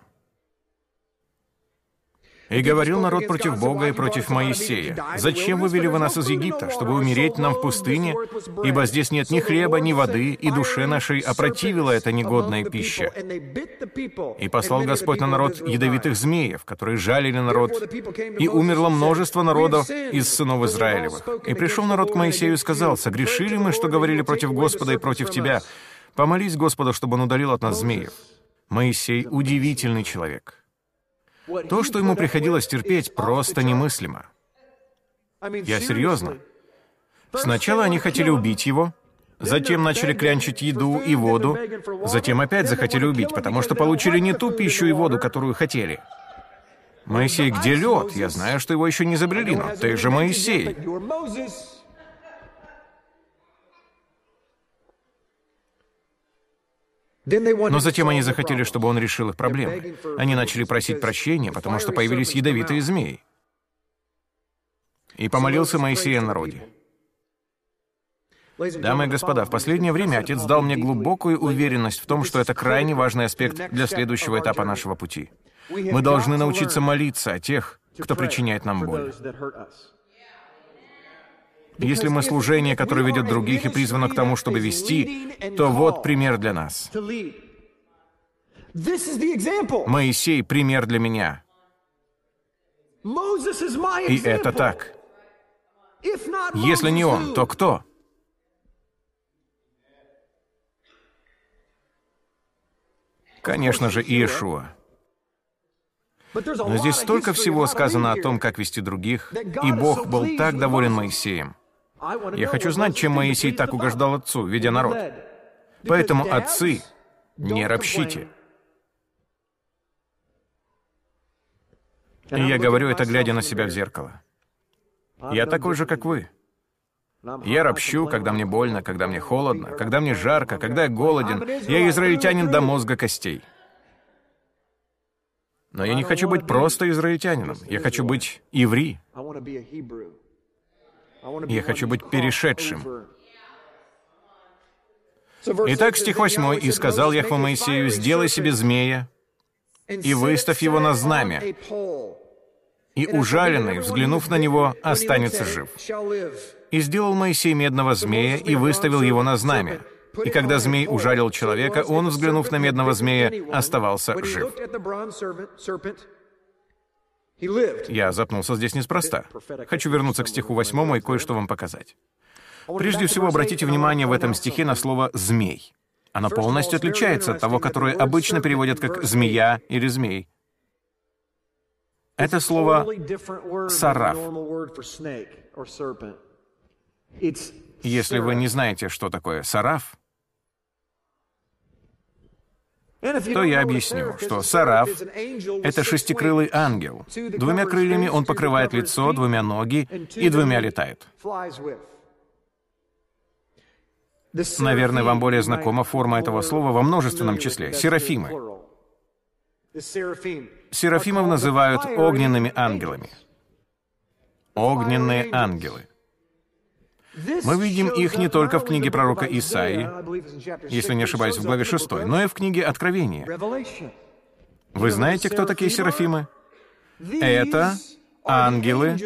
И говорил народ против Бога и против Моисея. «Зачем вывели вы нас из Египта, чтобы умереть нам в пустыне? Ибо здесь нет ни хлеба, ни воды, и душе нашей опротивила эта негодная пища». И послал Господь на народ ядовитых змеев, которые жалили народ. И умерло множество народов из сынов Израилевых. И пришел народ к Моисею и сказал, «Согрешили мы, что говорили против Господа и против тебя? Помолись Господу, чтобы он удалил от нас змеев». Моисей — удивительный человек. То, что ему приходилось терпеть, просто немыслимо. Я серьезно. Сначала они хотели убить его, затем начали клянчить еду и воду, затем опять захотели убить, потому что получили не ту пищу и воду, которую хотели. Моисей, где лед? Я знаю, что его еще не изобрели, но ты же Моисей. Но затем они захотели, чтобы он решил их проблемы. Они начали просить прощения, потому что появились ядовитые змеи. И помолился Моисей о народе. Дамы и господа, в последнее время Отец дал мне глубокую уверенность в том, что это крайне важный аспект для следующего этапа нашего пути. Мы должны научиться молиться о тех, кто причиняет нам боль. Если мы служение, которое ведет других и призвано к тому, чтобы вести, то вот пример для нас. Моисей — пример для меня. И это так. Если не он, то кто? Конечно же, Иешуа. Но здесь столько всего сказано о том, как вести других, и Бог был так доволен Моисеем. Я хочу знать, чем Моисей так угождал отцу, ведя народ. Поэтому, отцы, не ропщите. И я говорю это, глядя на себя в зеркало. Я такой же, как вы. Я ропщу, когда мне больно, когда мне холодно, когда мне жарко, когда я голоден. Я израильтянин до мозга костей. Но я не хочу быть просто израильтянином. Я хочу быть иври. Я хочу быть перешедшим. Итак, стих 8. «И сказал Яхва Моисею, сделай себе змея, и выставь его на знамя, и ужаленный, взглянув на него, останется жив. И сделал Моисей медного змея и выставил его на знамя. И когда змей ужалил человека, он, взглянув на медного змея, оставался жив. Я запнулся здесь неспроста. Хочу вернуться к стиху восьмому и кое-что вам показать. Прежде всего, обратите внимание в этом стихе на слово «змей». Оно полностью отличается от того, которое обычно переводят как «змея» или «змей». Это слово «сараф». Если вы не знаете, что такое «сараф», то я объясню, что Сараф — это шестикрылый ангел. Двумя крыльями он покрывает лицо, двумя ноги и двумя летает. Наверное, вам более знакома форма этого слова во множественном числе — серафимы. Серафимов называют огненными ангелами. Огненные ангелы. Мы видим их не только в книге пророка Исаии, если не ошибаюсь, в главе 6, но и в книге Откровения. Вы знаете, кто такие серафимы? Это ангелы,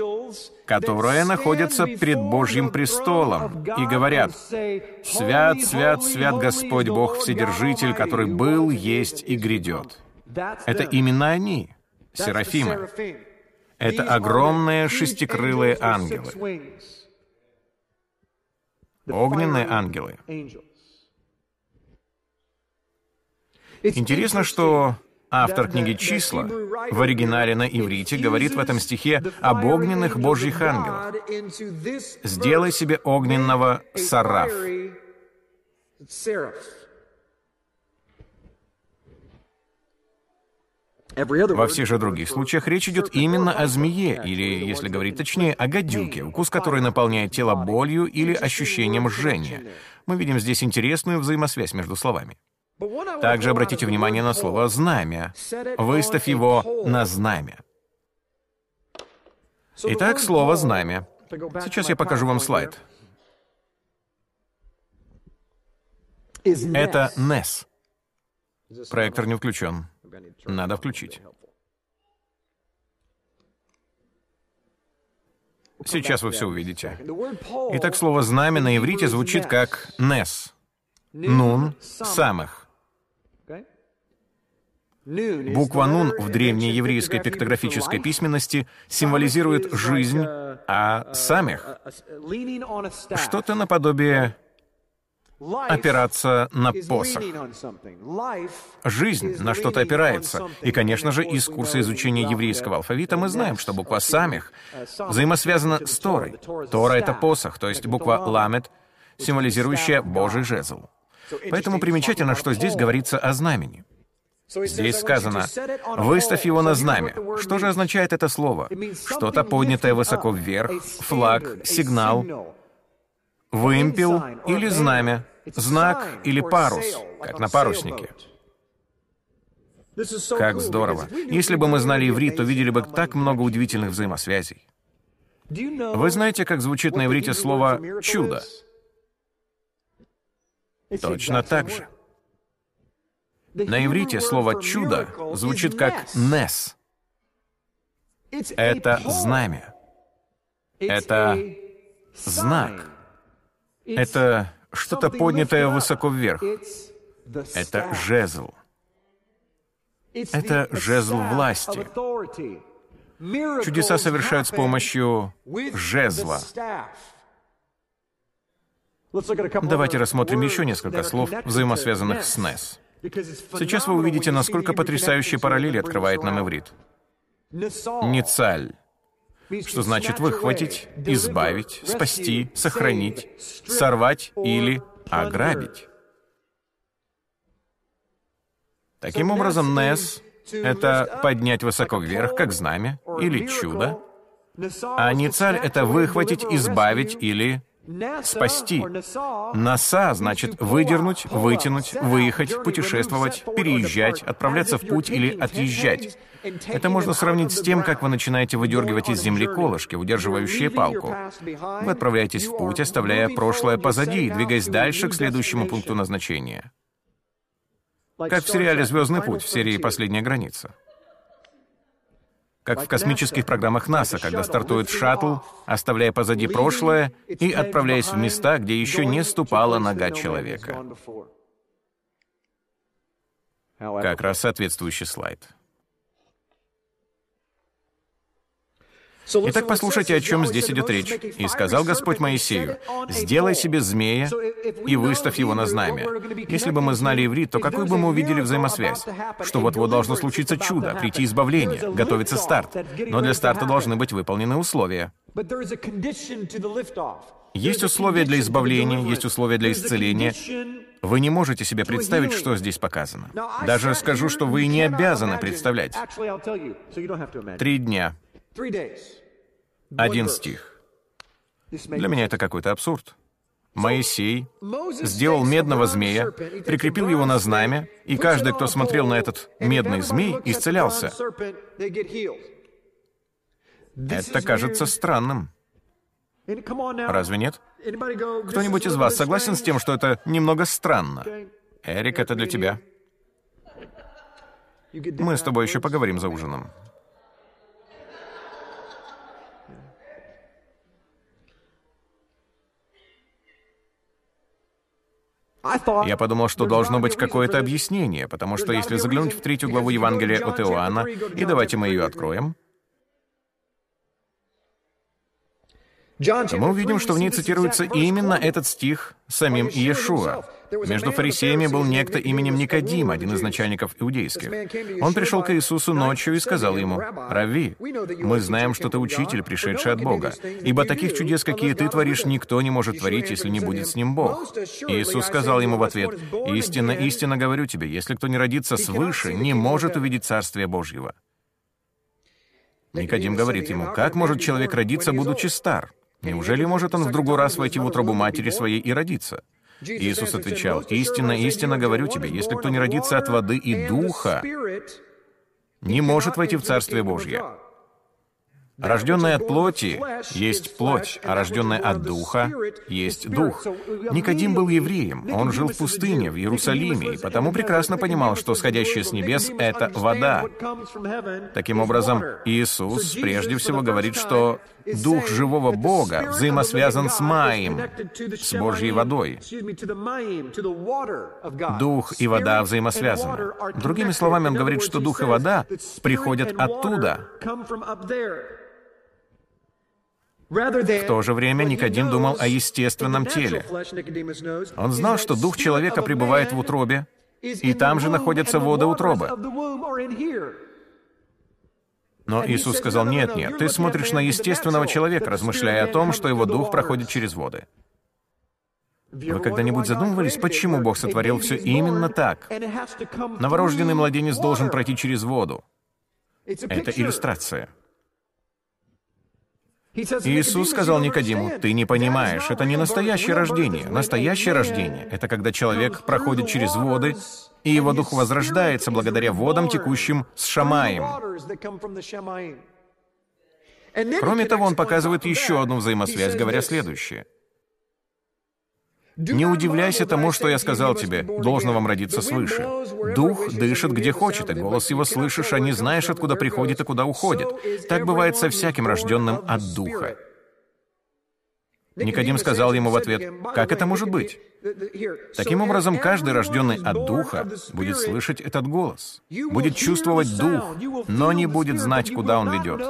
которые находятся пред Божьим престолом и говорят, «Свят, свят, свят Господь Бог Вседержитель, который был, есть и грядет». Это именно они, серафимы. Это огромные шестикрылые ангелы. Огненные ангелы. Интересно, что автор книги «Числа» в оригинале на иврите говорит в этом стихе об огненных божьих ангелах. «Сделай себе огненного сараф». Во всех же других случаях речь идет именно о змее, или, если говорить точнее, о гадюке, укус которой наполняет тело болью или ощущением жжения. Мы видим здесь интересную взаимосвязь между словами. Также обратите внимание на слово «знамя». Выставь его на знамя. Итак, слово «знамя». Сейчас я покажу вам слайд. Это NES. Проектор не включен. Надо включить. Сейчас вы все увидите. Итак, слово «знамя» на иврите звучит как «нес». «Нун» — «самых». Буква «нун» в древней еврейской пиктографической письменности символизирует жизнь, а «самих» — что-то наподобие опираться на посох. Жизнь на что-то опирается. И, конечно же, из курса изучения еврейского алфавита мы знаем, что буква «самих» взаимосвязана с Торой. Тора — это посох, то есть буква «ламет», символизирующая Божий жезл. Поэтому примечательно, что здесь говорится о знамени. Здесь сказано «выставь его на знамя». Что же означает это слово? Что-то поднятое высоко вверх, флаг, сигнал, вымпел или знамя, знак или парус, как на паруснике. Как здорово. Если бы мы знали иврит, то видели бы так много удивительных взаимосвязей. Вы знаете, как звучит на иврите слово «чудо»? Точно так же. На иврите слово «чудо» звучит как «нес». Это знамя. Это знак. Это что-то поднятое высоко вверх. Это жезл. Это жезл власти. Чудеса совершают с помощью жезла. Давайте рассмотрим еще несколько слов, взаимосвязанных с Нес. Сейчас вы увидите, насколько потрясающие параллели открывает нам иврит. Ницаль что значит выхватить, избавить, спасти, сохранить, сорвать или ограбить. Таким образом, Нес — это поднять высоко вверх, как знамя, или чудо, а Ницаль — это выхватить, избавить или спасти. Наса значит выдернуть, вытянуть, выехать, путешествовать, переезжать, отправляться в путь или отъезжать. Это можно сравнить с тем, как вы начинаете выдергивать из земли колышки, удерживающие палку. Вы отправляетесь в путь, оставляя прошлое позади и двигаясь дальше к следующему пункту назначения. Как в сериале «Звездный путь» в серии «Последняя граница» как в космических программах НАСА, когда стартует шаттл, оставляя позади прошлое и отправляясь в места, где еще не ступала нога человека. Как раз соответствующий слайд. Итак, послушайте, о чем здесь идет речь. «И сказал Господь Моисею, сделай себе змея и выставь его на знамя». Если бы мы знали иврит, то какую бы мы увидели взаимосвязь? Что вот-вот должно случиться чудо, прийти избавление, готовится старт. Но для старта должны быть выполнены условия. Есть условия для избавления, есть условия для исцеления. Вы не можете себе представить, что здесь показано. Даже скажу, что вы не обязаны представлять. Три дня. Один стих. Для меня это какой-то абсурд. Моисей сделал медного змея, прикрепил его на знамя, и каждый, кто смотрел на этот медный змей, исцелялся. Это кажется странным. Разве нет? Кто-нибудь из вас согласен с тем, что это немного странно? Эрик, это для тебя. Мы с тобой еще поговорим за ужином. Я подумал, что должно быть какое-то объяснение, потому что если заглянуть в третью главу Евангелия от Иоанна, и давайте мы ее откроем, мы увидим, что в ней цитируется именно этот стих самим Иешуа. Между фарисеями был некто именем Никодим, один из начальников иудейских. Он пришел к Иисусу ночью и сказал ему, «Рави, мы знаем, что ты учитель, пришедший от Бога, ибо таких чудес, какие ты творишь, никто не может творить, если не будет с ним Бог». Иисус сказал ему в ответ, «Истинно, истинно говорю тебе, если кто не родится свыше, не может увидеть Царствие Божьего». Никодим говорит ему, «Как может человек родиться, будучи стар? Неужели может он в другой раз войти в утробу матери своей и родиться?» Иисус отвечал, «Истинно, истинно говорю тебе, если кто не родится от воды и духа, не может войти в Царствие Божье. Рожденное от плоти есть плоть, а рожденное от духа есть дух. Никодим был евреем, он жил в пустыне, в Иерусалиме, и потому прекрасно понимал, что сходящее с небес — это вода. Таким образом, Иисус прежде всего говорит, что дух живого Бога взаимосвязан с Маем, с Божьей водой. Дух и вода взаимосвязаны. Другими словами, он говорит, что дух и вода приходят оттуда. В то же время Никодим думал о естественном теле. Он знал, что дух человека пребывает в утробе, и там же находятся воды утробы. Но Иисус сказал, нет, нет, ты смотришь на естественного человека, размышляя о том, что его дух проходит через воды. Вы когда-нибудь задумывались, почему Бог сотворил все именно так? Новорожденный младенец должен пройти через воду. Это иллюстрация. Иисус сказал Никодиму, «Ты не понимаешь, это не настоящее рождение. Настоящее рождение — это когда человек проходит через воды, и его дух возрождается благодаря водам, текущим с Шамаем». Кроме того, он показывает еще одну взаимосвязь, говоря следующее. Не удивляйся тому, что я сказал тебе, должно вам родиться свыше. Дух дышит где хочет, и голос его слышишь, а не знаешь, откуда приходит и куда уходит. Так бывает со всяким рожденным от Духа. Никодим сказал ему в ответ, «Как это может быть?» Таким образом, каждый рожденный от Духа будет слышать этот голос, будет чувствовать Дух, но не будет знать, куда он ведет.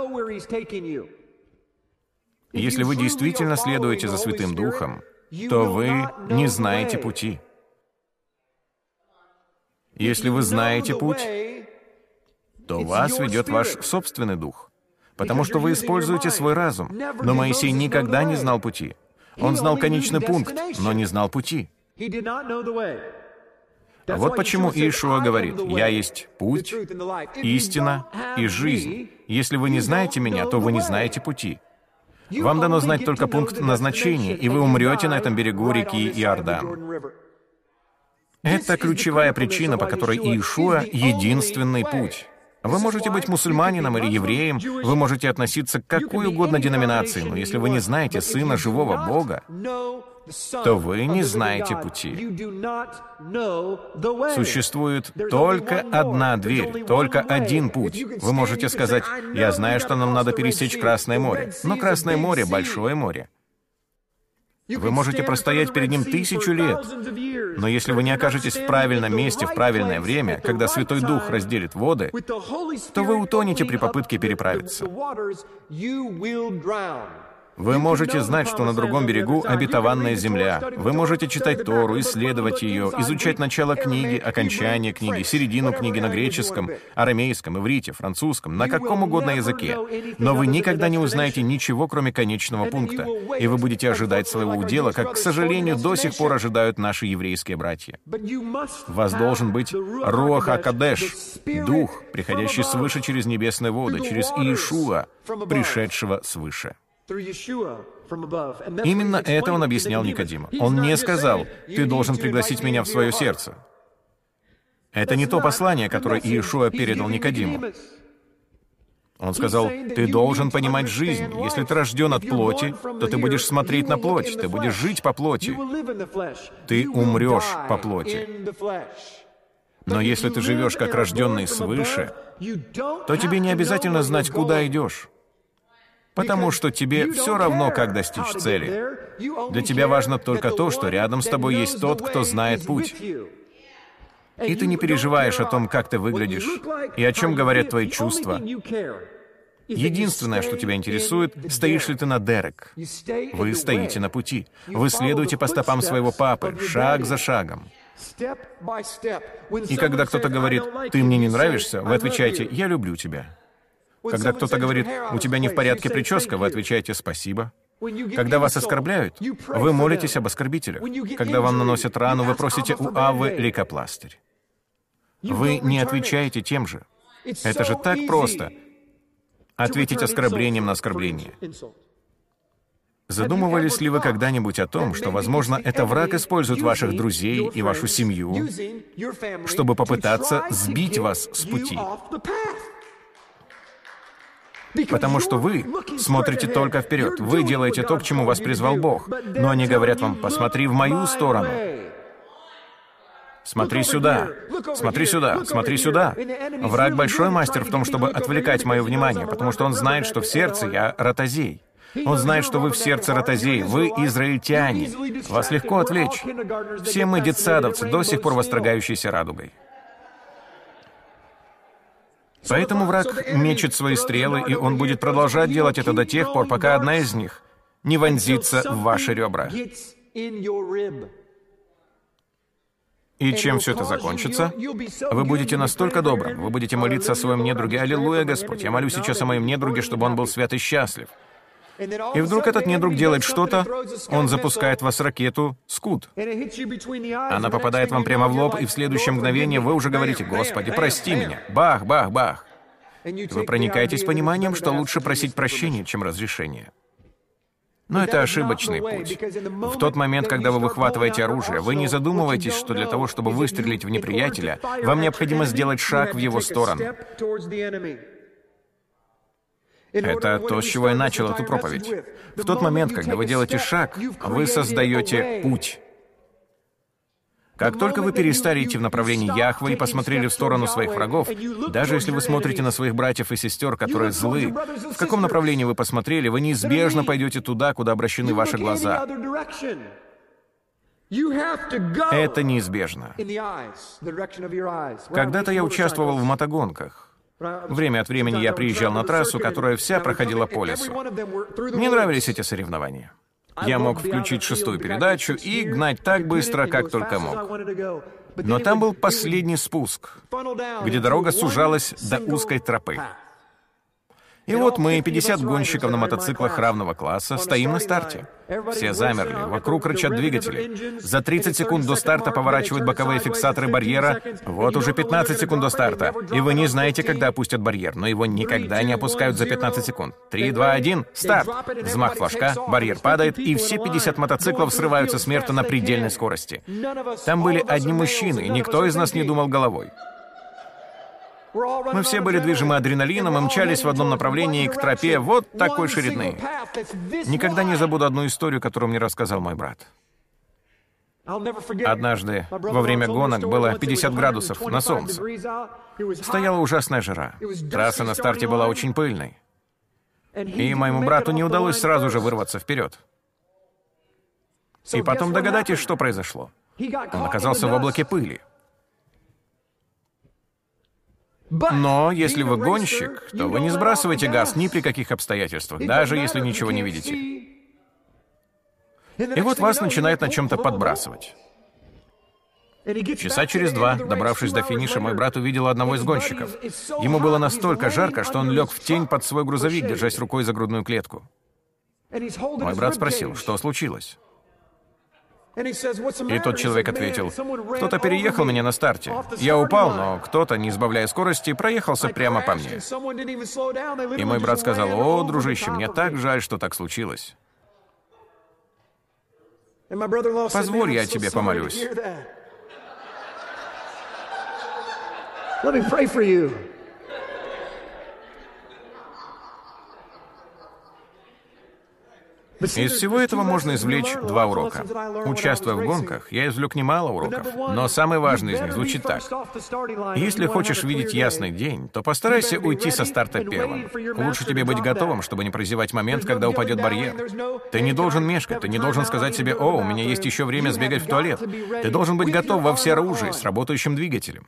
Если вы действительно следуете за Святым Духом, то вы не знаете пути. Если вы знаете путь, то вас ведет ваш собственный дух, потому что вы используете свой разум. Но Моисей никогда не знал пути. Он знал конечный пункт, но не знал пути. Вот почему Иешуа говорит, «Я есть путь, истина и жизнь. Если вы не знаете Меня, то вы не знаете пути». Вам дано знать только пункт назначения, и вы умрете на этом берегу реки Иордан. Это ключевая причина, по которой Иешуа — единственный путь. Вы можете быть мусульманином или евреем, вы можете относиться к какой угодно деноминации, но если вы не знаете Сына Живого Бога, то вы не знаете пути. Существует только одна дверь, только один путь. Вы можете сказать, я знаю, что нам надо пересечь Красное море, но Красное море — большое море. Вы можете простоять перед ним тысячу лет, но если вы не окажетесь в правильном месте в правильное время, когда Святой Дух разделит воды, то вы утонете при попытке переправиться. Вы можете знать, что на другом берегу обетованная земля. Вы можете читать Тору, исследовать ее, изучать начало книги, окончание книги, середину книги на греческом, арамейском, иврите, французском, на каком угодно языке. Но вы никогда не узнаете ничего, кроме конечного пункта. И вы будете ожидать своего удела, как, к сожалению, до сих пор ожидают наши еврейские братья. У вас должен быть Руах Акадеш, Дух, приходящий свыше через небесные воды, через Иешуа, пришедшего свыше. Именно это он объяснял Никодиму. Он не сказал, «Ты должен пригласить меня в свое сердце». Это не то послание, которое Иешуа передал Никодиму. Он сказал, ты должен понимать жизнь. Если ты рожден от плоти, то ты будешь смотреть на плоть, ты будешь жить по плоти. Ты умрешь по плоти. Но если ты живешь как рожденный свыше, то тебе не обязательно знать, куда идешь потому что тебе все равно, как достичь цели. Для тебя важно только то, что рядом с тобой есть тот, кто знает путь. И ты не переживаешь о том, как ты выглядишь, и о чем говорят твои чувства. Единственное, что тебя интересует, стоишь ли ты на Дерек. Вы стоите на пути. Вы следуете по стопам своего папы, шаг за шагом. И когда кто-то говорит, «Ты мне не нравишься», вы отвечаете, «Я люблю тебя». Когда кто-то говорит, «У тебя не в порядке прическа», вы отвечаете «Спасибо». Когда вас оскорбляют, вы молитесь об оскорбителях. Когда вам наносят рану, вы просите у Авы лейкопластырь. Вы не отвечаете тем же. Это же так просто. Ответить оскорблением на оскорбление. Задумывались ли вы когда-нибудь о том, что, возможно, это враг использует ваших друзей и вашу семью, чтобы попытаться сбить вас с пути? Потому что вы смотрите только вперед. Вы делаете то, к чему вас призвал Бог. Но они говорят вам, посмотри в мою сторону. Смотри сюда, смотри сюда, смотри сюда. Враг большой мастер в том, чтобы отвлекать мое внимание, потому что он знает, что в сердце я ротозей. Он знает, что вы в сердце ротозей, вы израильтяне. Вас легко отвлечь. Все мы детсадовцы, до сих пор восторгающиеся радугой. Поэтому враг мечет свои стрелы, и он будет продолжать делать это до тех пор, пока одна из них не вонзится в ваши ребра. И чем все это закончится? Вы будете настолько добрым, вы будете молиться о своем недруге. Аллилуйя, Господь, я молю сейчас о моем недруге, чтобы он был свят и счастлив. И вдруг этот недруг делает что-то, он запускает в вас ракету «Скут». Она попадает вам прямо в лоб, и в следующее мгновение вы уже говорите «Господи, прости меня». Бах, бах, бах. Вы проникаетесь пониманием, что лучше просить прощения, чем разрешения. Но это ошибочный путь. В тот момент, когда вы выхватываете оружие, вы не задумываетесь, что для того, чтобы выстрелить в неприятеля, вам необходимо сделать шаг в его сторону. Это то, с чего я начал эту проповедь. В тот момент, когда вы делаете шаг, вы создаете путь. Как только вы перестали идти в направлении Яхвы и посмотрели в сторону своих врагов, даже если вы смотрите на своих братьев и сестер, которые злы, в каком направлении вы посмотрели, вы неизбежно пойдете туда, куда обращены ваши глаза. Это неизбежно. Когда-то я участвовал в мотогонках. Время от времени я приезжал на трассу, которая вся проходила по лесу. Мне нравились эти соревнования. Я мог включить шестую передачу и гнать так быстро, как только мог. Но там был последний спуск, где дорога сужалась до узкой тропы. И вот мы, 50 гонщиков на мотоциклах равного класса, стоим на старте. Все замерли, вокруг рычат двигатели. За 30 секунд до старта поворачивают боковые фиксаторы барьера. Вот уже 15 секунд до старта. И вы не знаете, когда опустят барьер, но его никогда не опускают за 15 секунд. 3, 2, 1, старт! Взмах флажка, барьер падает, и все 50 мотоциклов срываются с мерта на предельной скорости. Там были одни мужчины, и никто из нас не думал головой. Мы все были движимы адреналином и мчались в одном направлении к тропе вот такой ширины. Никогда не забуду одну историю, которую мне рассказал мой брат. Однажды во время гонок было 50 градусов на солнце. Стояла ужасная жара. Трасса на старте была очень пыльной. И моему брату не удалось сразу же вырваться вперед. И потом догадайтесь, что произошло. Он оказался в облаке пыли. Но если вы гонщик, то вы не сбрасываете газ ни при каких обстоятельствах, даже если ничего не видите. И вот вас начинает на чем-то подбрасывать. Часа через два, добравшись до финиша, мой брат увидел одного из гонщиков. Ему было настолько жарко, что он лег в тень под свой грузовик, держась рукой за грудную клетку. Мой брат спросил, что случилось. И тот человек ответил, «Кто-то переехал меня на старте. Я упал, но кто-то, не избавляя скорости, проехался прямо по мне». И мой брат сказал, «О, дружище, мне так жаль, что так случилось. Позволь, я тебе помолюсь». Let me pray for you. Из всего этого можно извлечь два урока. Участвуя в гонках, я извлек немало уроков, но самый важный из них звучит так. Если хочешь видеть ясный день, то постарайся уйти со старта первым. Лучше тебе быть готовым, чтобы не прозевать момент, когда упадет барьер. Ты не должен мешкать, ты не должен сказать себе, «О, у меня есть еще время сбегать в туалет». Ты должен быть готов во всеоружии с работающим двигателем.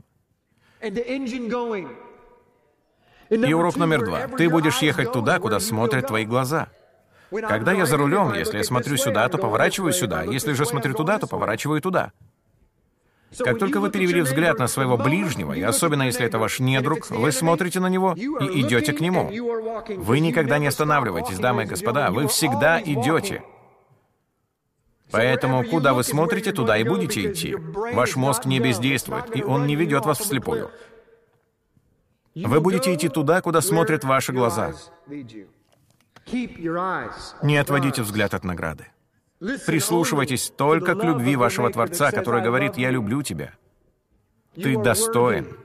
И урок номер два. Ты будешь ехать туда, куда смотрят твои глаза. Когда я за рулем, если я смотрю сюда, то поворачиваю сюда. Если же смотрю туда, то поворачиваю туда. Как только вы перевели взгляд на своего ближнего, и особенно если это ваш недруг, вы смотрите на него и идете к нему. Вы никогда не останавливаетесь, дамы и господа, вы всегда идете. Поэтому куда вы смотрите, туда и будете идти. Ваш мозг не бездействует, и он не ведет вас вслепую. Вы будете идти туда, куда смотрят ваши глаза. Не отводите взгляд от награды. Прислушивайтесь только к любви вашего Творца, который говорит «Я люблю тебя». Ты достоин.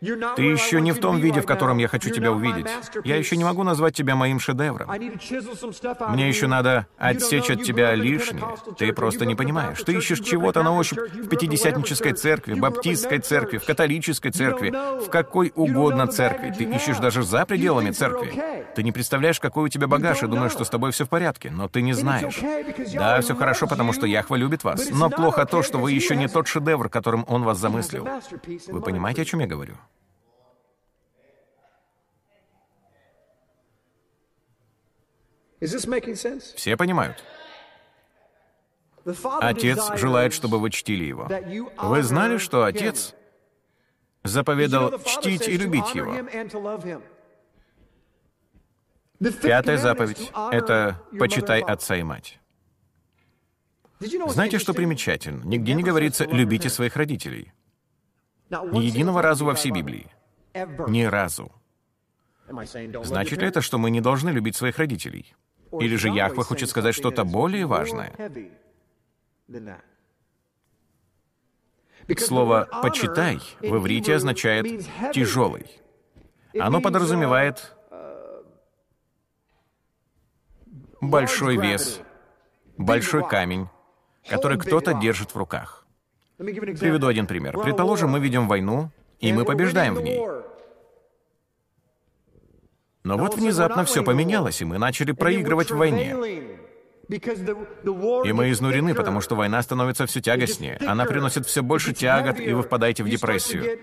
Ты еще не в том виде, в котором я хочу тебя увидеть. Я еще не могу назвать тебя моим шедевром. Мне еще надо отсечь от тебя лишнее. Ты просто не понимаешь. Ты ищешь чего-то на ощупь в пятидесятнической церкви, баптистской церкви, в католической церкви, в какой угодно церкви. Ты ищешь даже за пределами церкви. Ты не представляешь, какой у тебя багаж, и думаешь, что с тобой все в порядке, но ты не знаешь. Да, все хорошо, потому что Яхва любит вас. Но плохо то, что вы еще не тот шедевр, которым Он вас замыслил. Вы понимаете, о чем я говорю? Все понимают. Отец желает, чтобы вы чтили его. Вы знали, что Отец заповедал чтить и любить его? Пятая заповедь — это «почитай отца и мать». Знаете, что примечательно? Нигде не говорится «любите своих родителей». Ни единого разу во всей Библии. Ни разу. Значит ли это, что мы не должны любить своих родителей? Или же Яхва хочет сказать что-то более важное? Слово «почитай» в иврите означает «тяжелый». Оно подразумевает большой вес, большой камень, который кто-то держит в руках. Приведу один пример. Предположим, мы ведем войну, и мы побеждаем в ней. Но вот внезапно все поменялось, и мы начали проигрывать в войне. И мы изнурены, потому что война становится все тягостнее. Она приносит все больше тягот, и вы впадаете в депрессию.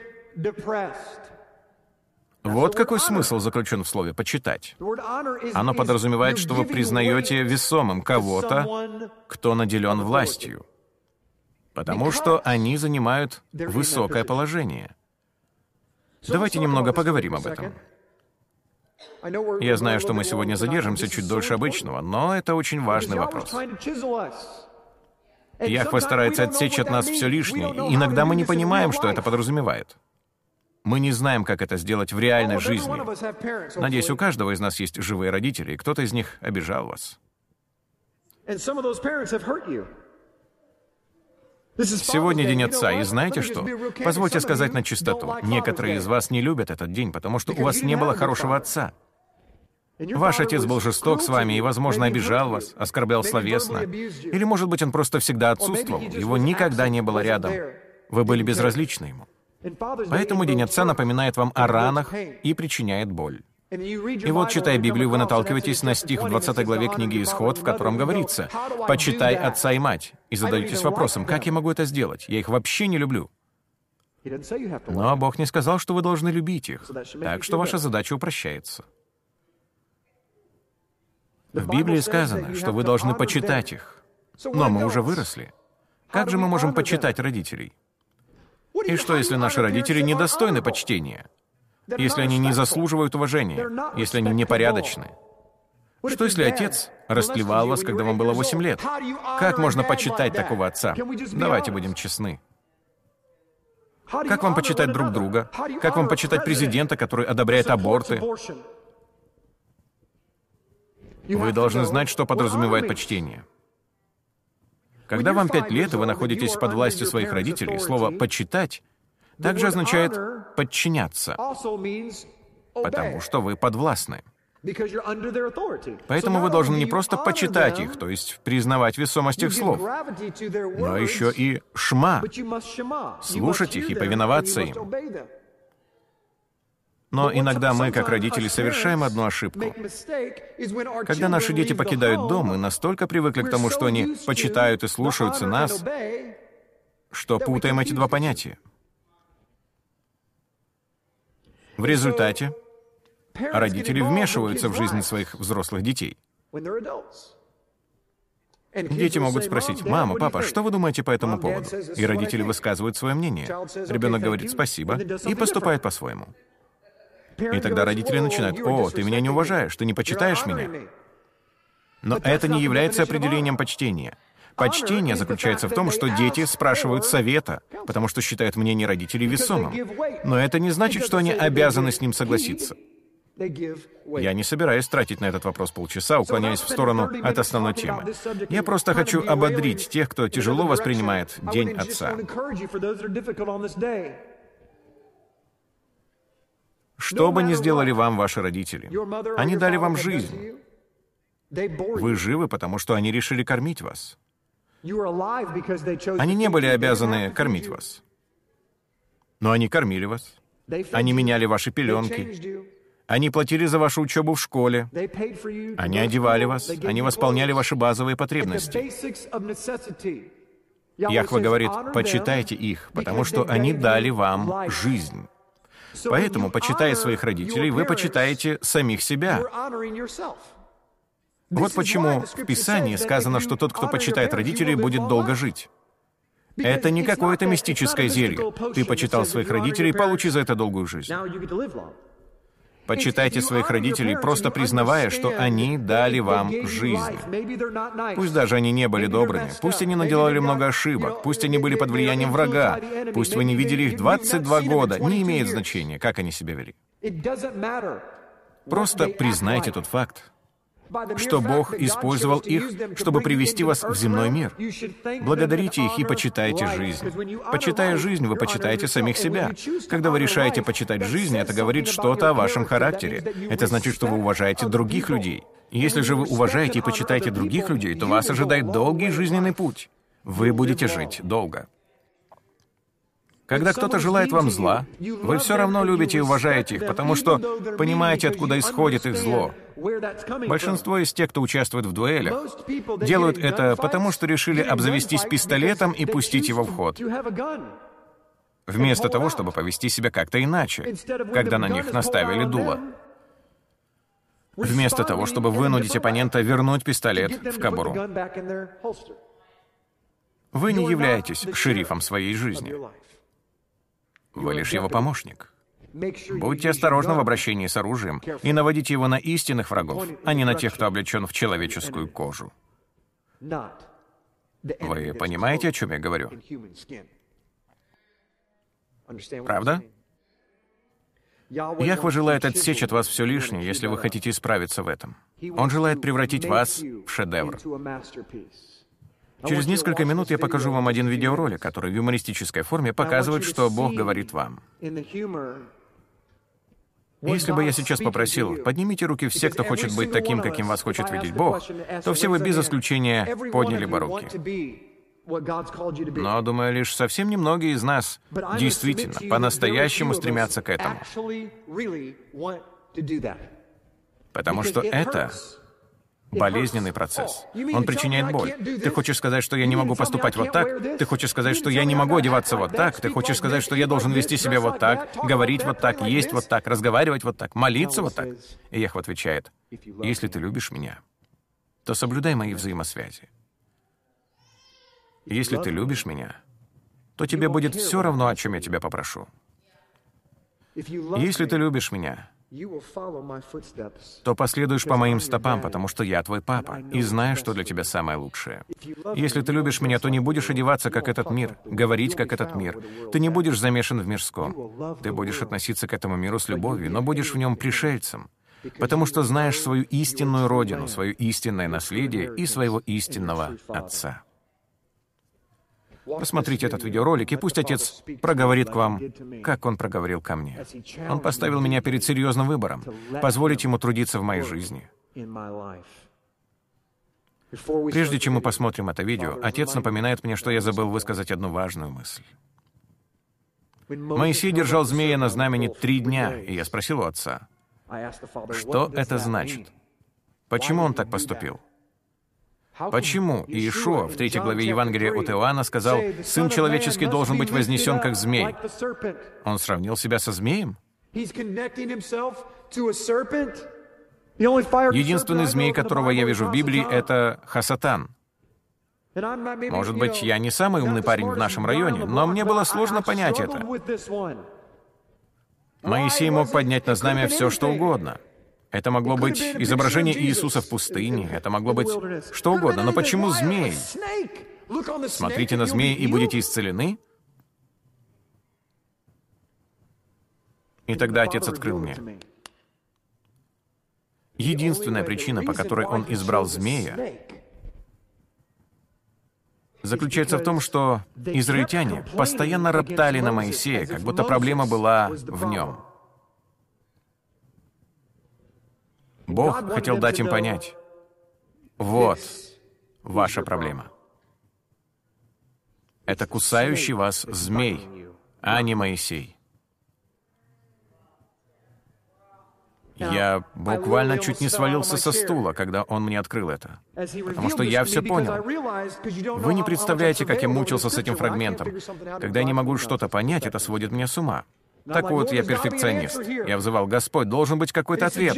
Вот какой смысл заключен в слове «почитать». Оно подразумевает, что вы признаете весомым кого-то, кто наделен властью, потому что они занимают высокое положение. Давайте немного поговорим об этом. Я знаю, что мы сегодня задержимся чуть дольше обычного, но это очень важный вопрос. Яхва старается отсечь от нас все лишнее, иногда мы не понимаем, что это подразумевает. Мы не знаем, как это сделать в реальной жизни. Надеюсь, у каждого из нас есть живые родители, и кто-то из них обижал вас. Сегодня День Отца, и знаете что? Позвольте сказать на чистоту. Некоторые из вас не любят этот день, потому что у вас не было хорошего отца. Ваш отец был жесток с вами и, возможно, обижал вас, оскорблял словесно. Или, может быть, он просто всегда отсутствовал, его никогда не было рядом. Вы были безразличны ему. Поэтому День Отца напоминает вам о ранах и причиняет боль. И вот, читая Библию, вы наталкиваетесь на стих в 20 главе книги «Исход», в котором говорится «Почитай отца и мать», и задаетесь вопросом, как я могу это сделать? Я их вообще не люблю. Но Бог не сказал, что вы должны любить их, так что ваша задача упрощается. В Библии сказано, что вы должны почитать их. Но мы уже выросли. Как же мы можем почитать родителей? И что, если наши родители недостойны почтения? Если они не заслуживают уважения? Если они непорядочны? Что, если отец растлевал вас, когда вам было 8 лет? Как можно почитать такого отца? Давайте будем честны. Как вам почитать друг друга? Как вам почитать президента, который одобряет аборты? Вы должны знать, что подразумевает почтение. Когда вам пять лет, и вы находитесь под властью своих родителей, слово «почитать» также означает «подчиняться», потому что вы подвластны. Поэтому вы должны не просто почитать их, то есть признавать весомость их слов, но еще и шма, слушать их и повиноваться им. Но иногда мы, как родители, совершаем одну ошибку. Когда наши дети покидают дом, мы настолько привыкли к тому, что они почитают и слушаются нас, что путаем эти два понятия. В результате родители вмешиваются в жизнь своих взрослых детей. Дети могут спросить, «Мама, папа, что вы думаете по этому поводу?» И родители высказывают свое мнение. Ребенок говорит «спасибо» и поступает по-своему. И тогда родители начинают, «О, ты меня не уважаешь, ты не почитаешь меня». Но это не является определением почтения. Почтение заключается в том, что дети спрашивают совета, потому что считают мнение родителей весомым. Но это не значит, что они обязаны с ним согласиться. Я не собираюсь тратить на этот вопрос полчаса, уклоняясь в сторону от основной темы. Я просто хочу ободрить тех, кто тяжело воспринимает День Отца. Что бы ни сделали вам ваши родители, они дали вам жизнь. Вы живы, потому что они решили кормить вас. Они не были обязаны кормить вас. Но они кормили вас. Они меняли ваши пеленки. Они платили за вашу учебу в школе. Они одевали вас. Они восполняли ваши базовые потребности. Яхва говорит, почитайте их, потому что они дали вам жизнь. Поэтому, почитая своих родителей, вы почитаете самих себя. Вот почему в Писании сказано, что тот, кто почитает родителей, будет долго жить. Это не какое-то мистическое зелье. Ты почитал своих родителей, получи за это долгую жизнь. Почитайте своих родителей, просто признавая, что они дали вам жизнь. Пусть даже они не были добрыми, пусть они наделали много ошибок, пусть они были под влиянием врага, пусть вы не видели их 22 года, не имеет значения, как они себя вели. Просто признайте тот факт, что Бог использовал их, чтобы привести вас в земной мир. Благодарите их и почитайте жизнь. Почитая жизнь, вы почитаете самих себя. Когда вы решаете почитать жизнь, это говорит что-то о вашем характере. Это значит, что вы уважаете других людей. Если же вы уважаете и почитаете других людей, то вас ожидает долгий жизненный путь. Вы будете жить долго. Когда кто-то желает вам зла, вы все равно любите и уважаете их, потому что понимаете, откуда исходит их зло. Большинство из тех, кто участвует в дуэлях, делают это потому, что решили обзавестись пистолетом и пустить его в ход. Вместо того, чтобы повести себя как-то иначе, когда на них наставили дуло. Вместо того, чтобы вынудить оппонента вернуть пистолет в кобуру. Вы не являетесь шерифом своей жизни. Вы лишь его помощник. Будьте осторожны в обращении с оружием и наводите его на истинных врагов, а не на тех, кто облечен в человеческую кожу. Вы понимаете, о чем я говорю? Правда? Яхва желает отсечь от вас все лишнее, если вы хотите исправиться в этом. Он желает превратить вас в шедевр. Через несколько минут я покажу вам один видеоролик, который в юмористической форме показывает, что Бог говорит вам. Если бы я сейчас попросил, поднимите руки все, кто хочет быть таким, каким вас хочет видеть Бог, то все вы без исключения подняли бы руки. Но, думаю, лишь совсем немногие из нас действительно, по-настоящему стремятся к этому. Потому что это болезненный процесс. Он причиняет боль. Ты хочешь сказать, что я не могу поступать вот так? Ты хочешь сказать, что я не могу одеваться вот так? Ты хочешь сказать, что я должен вести себя вот так, говорить вот так, есть вот так, разговаривать вот так, молиться вот так? И Яхв отвечает, если ты любишь меня, то соблюдай мои взаимосвязи. Если ты любишь меня, то тебе будет все равно, о чем я тебя попрошу. Если ты любишь меня, то последуешь по моим стопам, потому что я твой папа, и знаю, что для тебя самое лучшее. Если ты любишь меня, то не будешь одеваться, как этот мир, говорить, как этот мир. Ты не будешь замешан в мирском. Ты будешь относиться к этому миру с любовью, но будешь в нем пришельцем, потому что знаешь свою истинную родину, свое истинное наследие и своего истинного Отца. Посмотрите этот видеоролик, и пусть Отец проговорит к вам, как Он проговорил ко мне. Он поставил меня перед серьезным выбором, позволить Ему трудиться в моей жизни. Прежде чем мы посмотрим это видео, Отец напоминает мне, что я забыл высказать одну важную мысль. Моисей держал змея на знамени три дня, и я спросил у отца, что это значит? Почему он так поступил? Почему Иешуа в третьей главе Евангелия от Иоанна сказал, «Сын человеческий должен быть вознесен, как змей»? Он сравнил себя со змеем? Единственный змей, которого я вижу в Библии, это Хасатан. Может быть, я не самый умный парень в нашем районе, но мне было сложно понять это. Моисей мог поднять на знамя все, что угодно. Это могло быть изображение Иисуса в пустыне, это могло быть что угодно. Но почему змей? Смотрите на змеи и будете исцелены? И тогда отец открыл мне. Единственная причина, по которой он избрал змея, заключается в том, что израильтяне постоянно роптали на Моисея, как будто проблема была в нем. Бог хотел дать им понять, вот ваша проблема. Это кусающий вас змей, а не Моисей. Я буквально чуть не свалился со стула, когда он мне открыл это. Потому что я все понял. Вы не представляете, как я мучился с этим фрагментом. Когда я не могу что-то понять, это сводит меня с ума. Так вот, я перфекционист. Я взывал, Господь, должен быть какой-то ответ.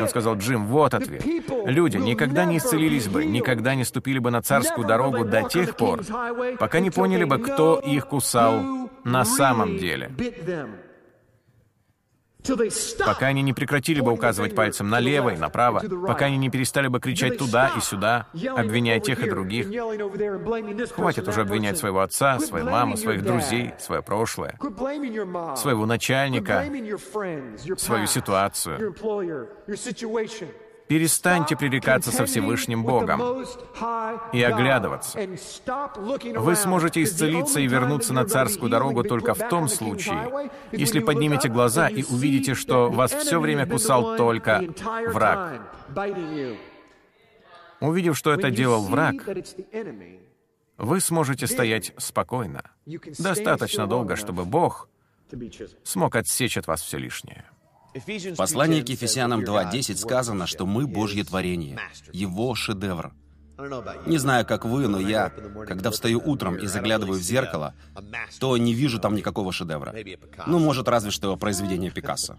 Он сказал, Джим, вот ответ. Люди никогда не исцелились бы, никогда не ступили бы на царскую дорогу до тех пор, пока не поняли бы, кто их кусал на самом деле пока они не прекратили бы указывать пальцем налево и направо, пока они не перестали бы кричать туда и сюда, обвиняя тех и других. Хватит уже обвинять своего отца, свою маму, своих друзей, свое прошлое, своего начальника, свою ситуацию. Перестаньте пререкаться со Всевышним Богом и оглядываться. Вы сможете исцелиться и вернуться на царскую дорогу только в том случае, если поднимете глаза и увидите, что вас все время кусал только враг. Увидев, что это делал враг, вы сможете стоять спокойно, достаточно долго, чтобы Бог смог отсечь от вас все лишнее. В послании к Ефесянам 2.10 сказано, что мы Божье творение, Его шедевр. Не знаю, как вы, но я, когда встаю утром и заглядываю в зеркало, то не вижу там никакого шедевра. Ну, может, разве что произведение Пикассо.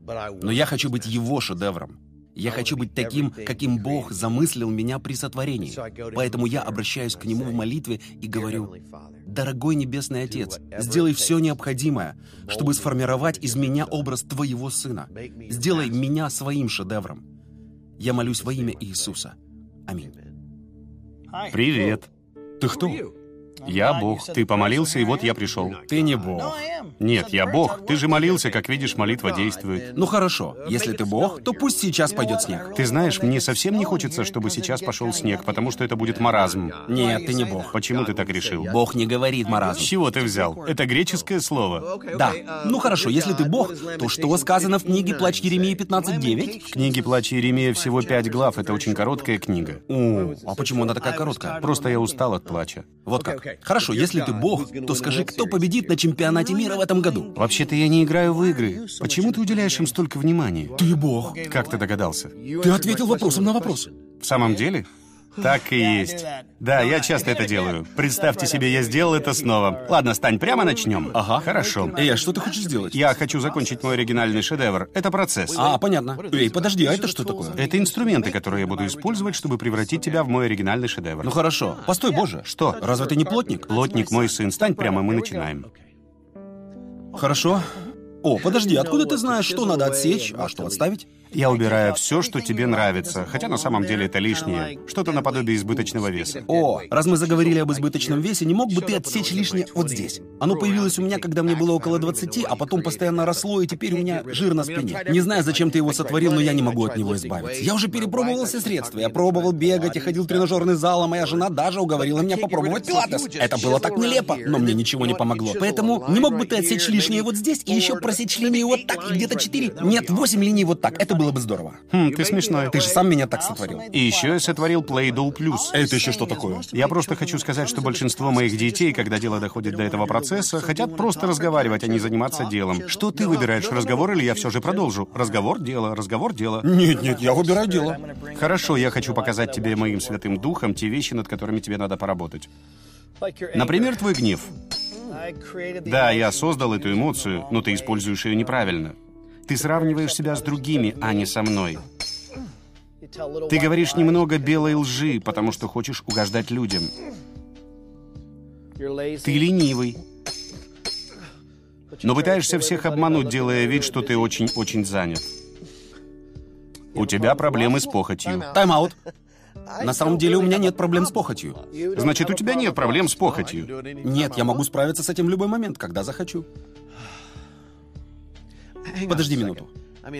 Но я хочу быть его шедевром. Я хочу быть таким, каким Бог замыслил меня при сотворении. Поэтому я обращаюсь к Нему в молитве и говорю, «Дорогой Небесный Отец, сделай все необходимое, чтобы сформировать из меня образ Твоего Сына. Сделай меня своим шедевром. Я молюсь во имя Иисуса. Аминь». Привет. Ты кто? Я Бог. Ты помолился, и вот я пришел. Ты не Бог. Нет, я Бог. Ты же молился, как видишь, молитва действует. Ну хорошо, если ты Бог, то пусть сейчас пойдет снег. Ты знаешь, мне совсем не хочется, чтобы сейчас пошел снег, потому что это будет маразм. Нет, ты не Бог. Почему ты так решил? Бог не говорит маразм. С чего ты взял? Это греческое слово. Да. Ну хорошо, если ты Бог, то что сказано в книге «Плач Еремии» 15.9? В книге «Плач Еремия» всего пять глав. Это очень короткая книга. О, а почему она такая короткая? Просто я устал от плача. Вот как. Хорошо, если ты Бог, то скажи, кто победит на чемпионате мира в этом году? Вообще-то я не играю в игры. Почему ты уделяешь им столько внимания? Ты Бог. Как ты догадался? Ты ответил вопросом на вопрос. В самом деле? Так и есть. Да, я часто это делаю. Представьте себе, я сделал это снова. Ладно, Стань, прямо начнем. Ага. Хорошо. Эй, а что ты хочешь сделать? Я хочу закончить мой оригинальный шедевр. Это процесс. А, понятно. Эй, подожди, а это что такое? Это инструменты, которые я буду использовать, чтобы превратить тебя в мой оригинальный шедевр. Ну хорошо. Постой, Боже. Что? Разве ты не плотник? Плотник мой сын. Стань прямо, мы начинаем. Хорошо. О, подожди, откуда ты знаешь, что надо отсечь, а что отставить? Я убираю все, что тебе нравится, хотя на самом деле это лишнее. Что-то наподобие избыточного веса. О, раз мы заговорили об избыточном весе, не мог бы ты отсечь лишнее вот здесь? Оно появилось у меня, когда мне было около 20, а потом постоянно росло, и теперь у меня жир на спине. Не знаю, зачем ты его сотворил, но я не могу от него избавиться. Я уже перепробовал все средства. Я пробовал бегать, я ходил в тренажерный зал, а моя жена даже уговорила меня попробовать пилатес. Это было так нелепо, но мне ничего не помогло. Поэтому не мог бы ты отсечь лишнее вот здесь и еще просечь линии вот так, и где-то 4? Нет, 8 линий вот так. Это было бы здорово. Хм, ты смешной. Ты же сам меня так сотворил. И еще я сотворил Play-Doh Plus. Это еще что такое? Я просто хочу сказать, что большинство моих детей, когда дело доходит до этого процесса, хотят просто разговаривать, а не заниматься делом. Что ты выбираешь, разговор или я все же продолжу? Разговор, дело, разговор, дело. Нет, нет, я выбираю дело. Хорошо, я хочу показать тебе моим святым духом те вещи, над которыми тебе надо поработать. Например, твой гнев. Да, я создал эту эмоцию, но ты используешь ее неправильно. Ты сравниваешь себя с другими, а не со мной. Ты говоришь немного белой лжи, потому что хочешь угождать людям. Ты ленивый. Но пытаешься всех обмануть, делая вид, что ты очень-очень занят. У тебя проблемы с похотью. Тайм-аут. На самом деле у меня нет проблем с похотью. Значит, у тебя нет проблем с похотью. Нет, я могу справиться с этим в любой момент, когда захочу. Подожди минуту.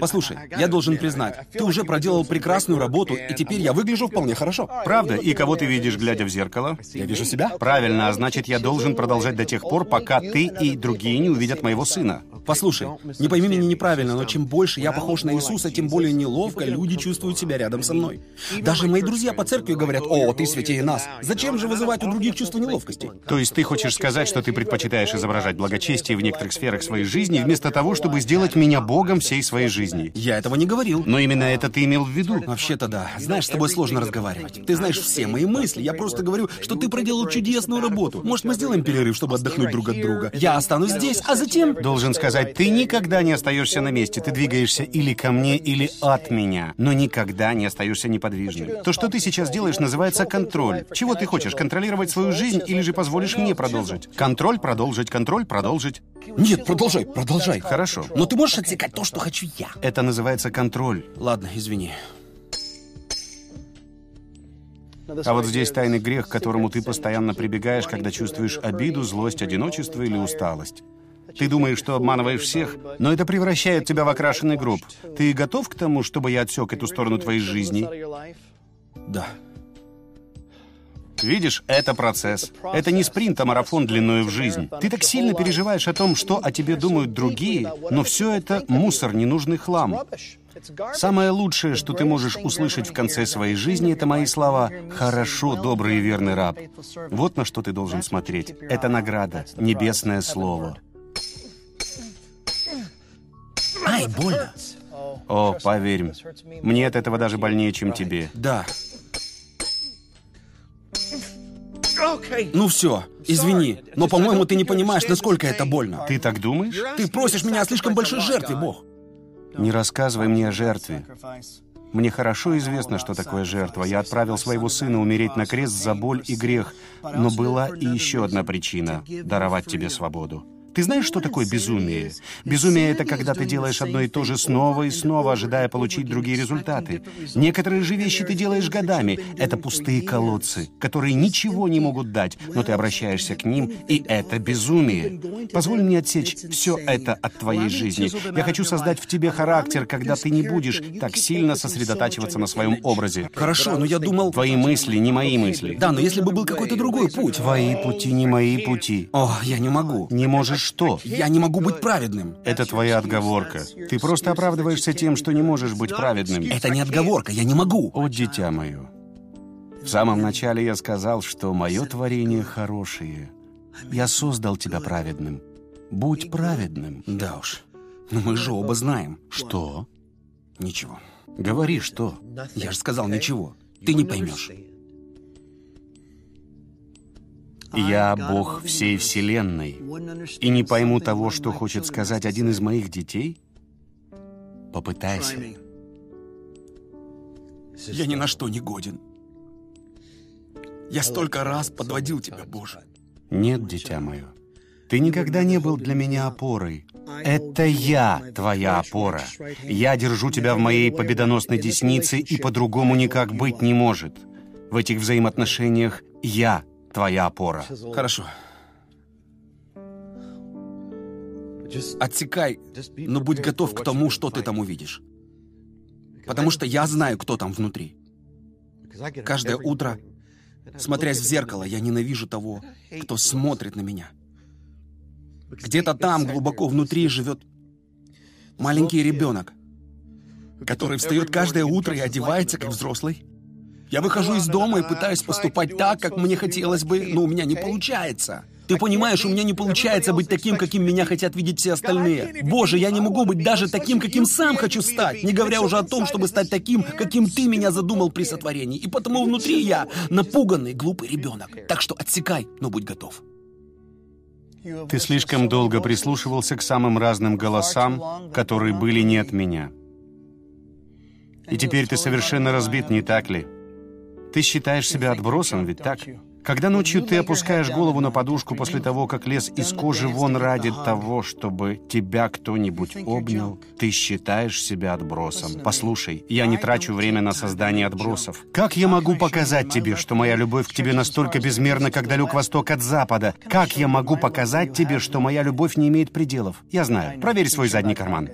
Послушай, я должен признать, ты уже проделал прекрасную работу, и теперь я выгляжу вполне хорошо. Правда? И кого ты видишь, глядя в зеркало? Я вижу себя. Правильно, а значит, я должен продолжать до тех пор, пока ты и другие не увидят моего сына. Послушай, не пойми меня неправильно, но чем больше я похож на Иисуса, тем более неловко люди чувствуют себя рядом со мной. Даже мои друзья по церкви говорят, «О, ты святее нас». Зачем же вызывать у других чувство неловкости? То есть ты хочешь сказать, что ты предпочитаешь изображать благочестие в некоторых сферах своей жизни, вместо того, чтобы сделать меня Богом всей своей жизни? Я этого не говорил. Но именно это ты имел в виду. Вообще-то да. Знаешь, с тобой сложно разговаривать. Ты знаешь все мои мысли. Я просто говорю, что ты проделал чудесную работу. Может, мы сделаем перерыв, чтобы отдохнуть друг от друга? Я останусь здесь, а затем... Должен сказать, ты никогда не остаешься на месте. Ты двигаешься или ко мне, или от меня. Но никогда не остаешься неподвижным. То, что ты сейчас делаешь, называется контроль. Чего ты хочешь? Контролировать свою жизнь или же позволишь мне продолжить? Контроль, продолжить, контроль, продолжить. Нет, продолжай, продолжай. Хорошо. Но ты можешь отсекать то, что хочу я. Это называется контроль. Ладно, извини. А вот здесь тайный грех, к которому ты постоянно прибегаешь, когда чувствуешь обиду, злость, одиночество или усталость. Ты думаешь, что обманываешь всех, но это превращает тебя в окрашенный гроб. Ты готов к тому, чтобы я отсек эту сторону твоей жизни? Да. Видишь, это процесс. Это не спринт, а марафон длиною в жизнь. Ты так сильно переживаешь о том, что о тебе думают другие, но все это мусор, ненужный хлам. Самое лучшее, что ты можешь услышать в конце своей жизни, это мои слова «Хорошо, добрый и верный раб». Вот на что ты должен смотреть. Это награда, небесное слово. Ай, больно. О, поверь, мне от этого даже больнее, чем тебе. Да. Ну все, извини, но, по-моему, ты не понимаешь, насколько это больно. Ты так думаешь? Ты просишь меня о слишком большой жертве, Бог. Не рассказывай мне о жертве. Мне хорошо известно, что такое жертва. Я отправил своего сына умереть на крест за боль и грех. Но была и еще одна причина — даровать тебе свободу. Ты знаешь, что такое безумие? Безумие — это когда ты делаешь одно и то же снова и снова, ожидая получить другие результаты. Некоторые же вещи ты делаешь годами. Это пустые колодцы, которые ничего не могут дать, но ты обращаешься к ним, и это безумие. Позволь мне отсечь все это от твоей жизни. Я хочу создать в тебе характер, когда ты не будешь так сильно сосредотачиваться на своем образе. Хорошо, но я думал... Твои мысли не мои мысли. Да, но если бы был какой-то другой путь... Твои пути не мои пути. О, я не могу. Не можешь что? Я не могу быть праведным. Это твоя отговорка. Ты просто оправдываешься тем, что не можешь быть праведным. Это не отговорка, я не могу. О, дитя мое. В самом начале я сказал, что мое творение хорошее. Я создал тебя праведным. Будь праведным. Да уж. Но мы же оба знаем. Что? Ничего. Говори, что? Я же сказал ничего. Ты не поймешь. Я Бог всей Вселенной. И не пойму того, что хочет сказать один из моих детей? Попытайся. Я ни на что не годен. Я столько раз подводил тебя, Боже. Нет, дитя мое. Ты никогда не был для меня опорой. Это я твоя опора. Я держу тебя в моей победоносной деснице, и по-другому никак быть не может. В этих взаимоотношениях я твоя опора. Хорошо. Отсекай, но будь готов к тому, что ты там увидишь. Потому что я знаю, кто там внутри. Каждое утро, смотрясь в зеркало, я ненавижу того, кто смотрит на меня. Где-то там, глубоко внутри, живет маленький ребенок, который встает каждое утро и одевается как взрослый. Я выхожу из дома и пытаюсь поступать так, как мне хотелось бы, но у меня не получается. Ты понимаешь, у меня не получается быть таким, каким меня хотят видеть все остальные. Боже, я не могу быть даже таким, каким сам хочу стать, не говоря уже о том, чтобы стать таким, каким ты меня задумал при сотворении. И потому внутри я напуганный, глупый ребенок. Так что отсекай, но будь готов. Ты слишком долго прислушивался к самым разным голосам, которые были не от меня. И теперь ты совершенно разбит, не так ли? Ты считаешь себя отбросом, ведь так? Когда ночью ты опускаешь голову на подушку после того, как лез из кожи вон ради того, чтобы тебя кто-нибудь обнял, ты считаешь себя отбросом. Послушай, я не трачу время на создание отбросов. Как я могу показать тебе, что моя любовь к тебе настолько безмерна, как далек восток от запада? Как я могу показать тебе, что моя любовь не имеет пределов? Я знаю. Проверь свой задний карман.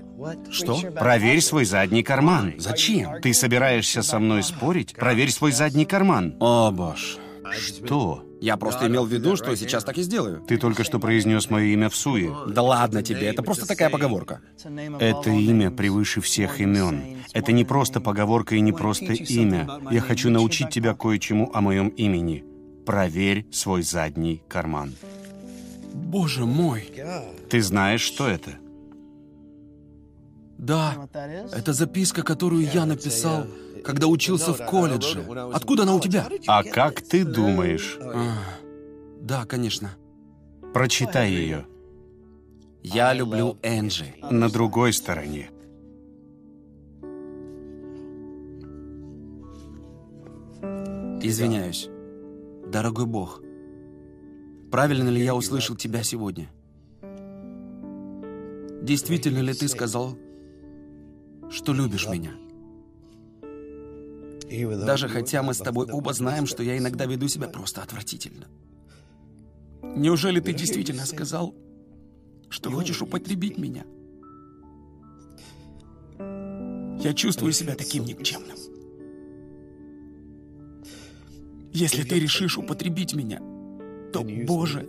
Что? Проверь свой задний карман. Зачем? Ты собираешься со мной спорить? Проверь свой задний карман. О, боже. Что? Я просто имел в виду, что сейчас так и сделаю. Ты только что произнес мое имя в суе. Да ладно тебе, это просто такая поговорка. Это имя превыше всех имен. Это не просто поговорка и не просто имя. Я хочу научить тебя кое-чему о моем имени. Проверь свой задний карман. Боже мой. Ты знаешь, что это? Да, это записка, которую я написал, когда учился в колледже. Откуда она у тебя? А как ты думаешь? А, да, конечно. Прочитай ее. Я люблю Энджи. На другой стороне. Извиняюсь. Дорогой Бог, правильно ли я услышал тебя сегодня? Действительно ли ты сказал, что любишь меня? Даже хотя мы с тобой оба знаем, что я иногда веду себя просто отвратительно. Неужели ты действительно сказал, что хочешь употребить меня? Я чувствую себя таким никчемным. Если ты решишь употребить меня, то, Боже,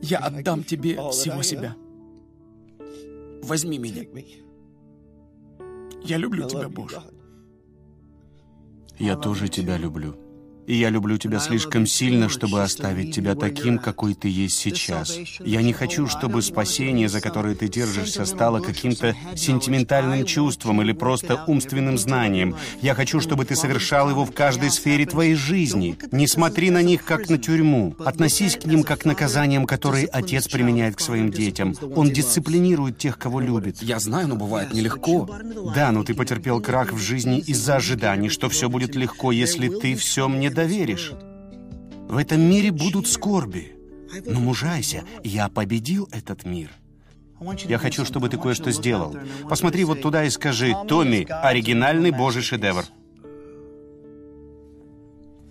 я отдам тебе всего себя. Возьми меня. Я люблю тебя, Боже. Я тоже тебя люблю. И я люблю тебя слишком сильно, чтобы оставить тебя таким, какой ты есть сейчас. Я не хочу, чтобы спасение, за которое ты держишься, стало каким-то сентиментальным чувством или просто умственным знанием. Я хочу, чтобы ты совершал его в каждой сфере твоей жизни. Не смотри на них, как на тюрьму. Относись к ним, как к наказаниям, которые отец применяет к своим детям. Он дисциплинирует тех, кого любит. Я знаю, но бывает нелегко. Да, но ты потерпел крах в жизни из-за ожиданий, что все будет легко, если ты все мне доверишь. В этом мире будут скорби. Но мужайся, я победил этот мир. Я хочу, чтобы ты кое-что сделал. Посмотри вот туда и скажи, Томми, оригинальный божий шедевр.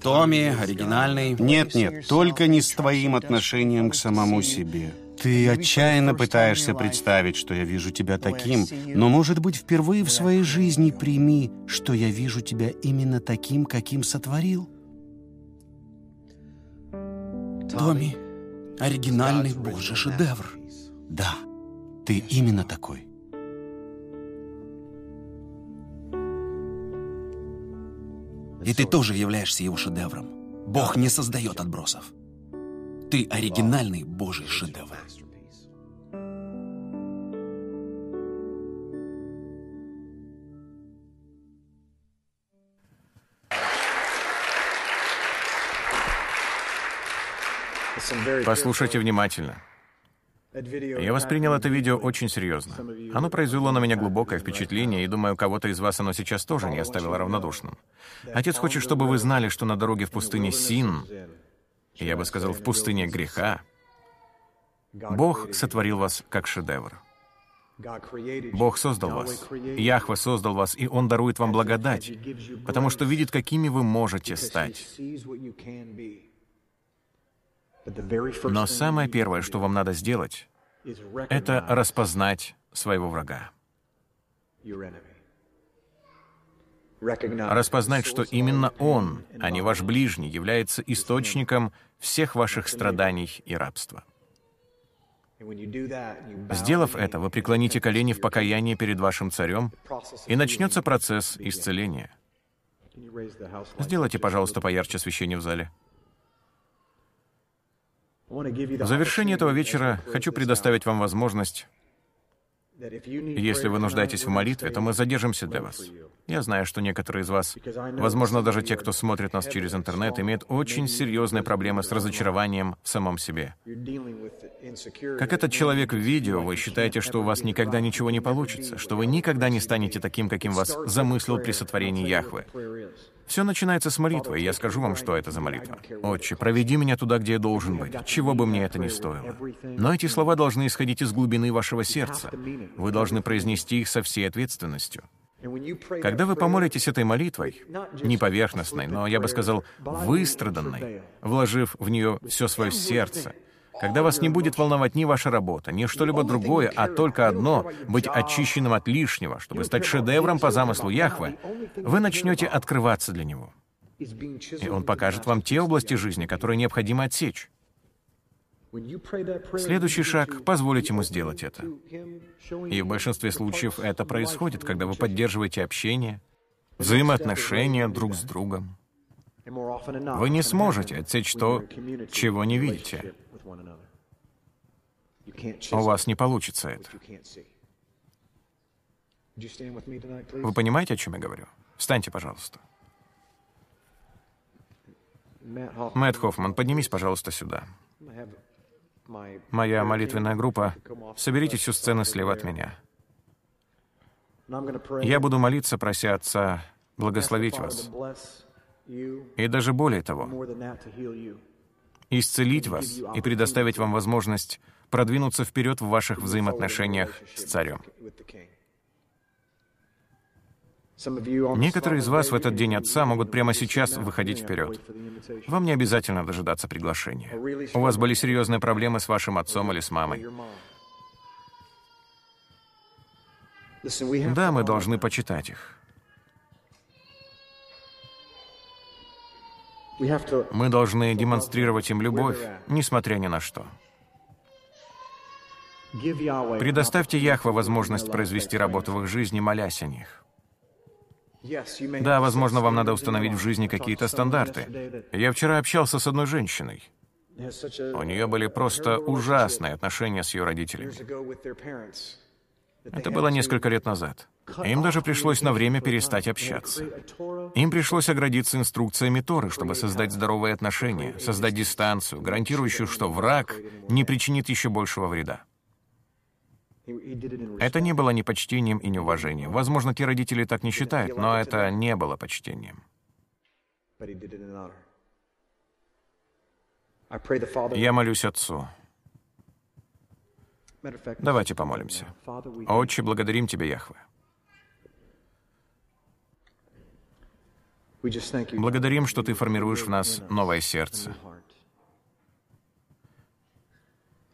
Томми, оригинальный. Нет, нет, только не с твоим отношением к самому себе. Ты отчаянно пытаешься представить, что я вижу тебя таким, но, может быть, впервые в своей жизни прими, что я вижу тебя именно таким, каким сотворил. Томми, оригинальный божий шедевр. Да, ты именно такой. И ты тоже являешься его шедевром. Бог не создает отбросов. Ты оригинальный божий шедевр. Послушайте внимательно. Я воспринял это видео очень серьезно. Оно произвело на меня глубокое впечатление, и думаю, кого-то из вас оно сейчас тоже не оставило равнодушным. Отец хочет, чтобы вы знали, что на дороге в пустыне Син, я бы сказал, в пустыне греха, Бог сотворил вас как шедевр. Бог создал вас. Яхве создал вас, и Он дарует вам благодать, потому что видит, какими вы можете стать. Но самое первое, что вам надо сделать, это распознать своего врага. Распознать, что именно он, а не ваш ближний, является источником всех ваших страданий и рабства. Сделав это, вы преклоните колени в покаянии перед вашим царем, и начнется процесс исцеления. Сделайте, пожалуйста, поярче освещение в зале. В завершение этого вечера хочу предоставить вам возможность, если вы нуждаетесь в молитве, то мы задержимся для вас. Я знаю, что некоторые из вас, возможно, даже те, кто смотрит нас через интернет, имеют очень серьезные проблемы с разочарованием в самом себе. Как этот человек в видео, вы считаете, что у вас никогда ничего не получится, что вы никогда не станете таким, каким вас замыслил при сотворении Яхвы. Все начинается с молитвы, и я скажу вам, что это за молитва. «Отче, проведи меня туда, где я должен быть, чего бы мне это ни стоило». Но эти слова должны исходить из глубины вашего сердца. Вы должны произнести их со всей ответственностью. Когда вы помолитесь этой молитвой, не поверхностной, но, я бы сказал, выстраданной, вложив в нее все свое сердце, когда вас не будет волновать ни ваша работа, ни что-либо другое, а только одно — быть очищенным от лишнего, чтобы стать шедевром по замыслу Яхвы, вы начнете открываться для Него. И Он покажет вам те области жизни, которые необходимо отсечь. Следующий шаг — позволить ему сделать это. И в большинстве случаев это происходит, когда вы поддерживаете общение, взаимоотношения друг с другом. Вы не сможете отсечь то, чего не видите. У вас не получится это. Вы понимаете, о чем я говорю? Встаньте, пожалуйста. Мэтт Хоффман, поднимись, пожалуйста, сюда. Моя молитвенная группа, соберите всю сцену слева от меня. Я буду молиться, прося Отца благословить вас. И даже более того, исцелить вас и предоставить вам возможность продвинуться вперед в ваших взаимоотношениях с Царем. Некоторые из вас в этот день Отца могут прямо сейчас выходить вперед. Вам не обязательно дожидаться приглашения. У вас были серьезные проблемы с вашим отцом или с мамой. Да, мы должны почитать их. Мы должны демонстрировать им любовь, несмотря ни на что. Предоставьте Яхве возможность произвести работу в их жизни, молясь о них. Да, возможно, вам надо установить в жизни какие-то стандарты. Я вчера общался с одной женщиной. У нее были просто ужасные отношения с ее родителями. Это было несколько лет назад. Им даже пришлось на время перестать общаться. Им пришлось оградиться инструкциями Торы, чтобы создать здоровые отношения, создать дистанцию, гарантирующую, что враг не причинит еще большего вреда. Это не было ни почтением и ни уважением. Возможно, те родители так не считают, но это не было почтением. Я молюсь Отцу. Давайте помолимся. Отче, благодарим Тебя, Яхве. Благодарим, что Ты формируешь в нас новое сердце.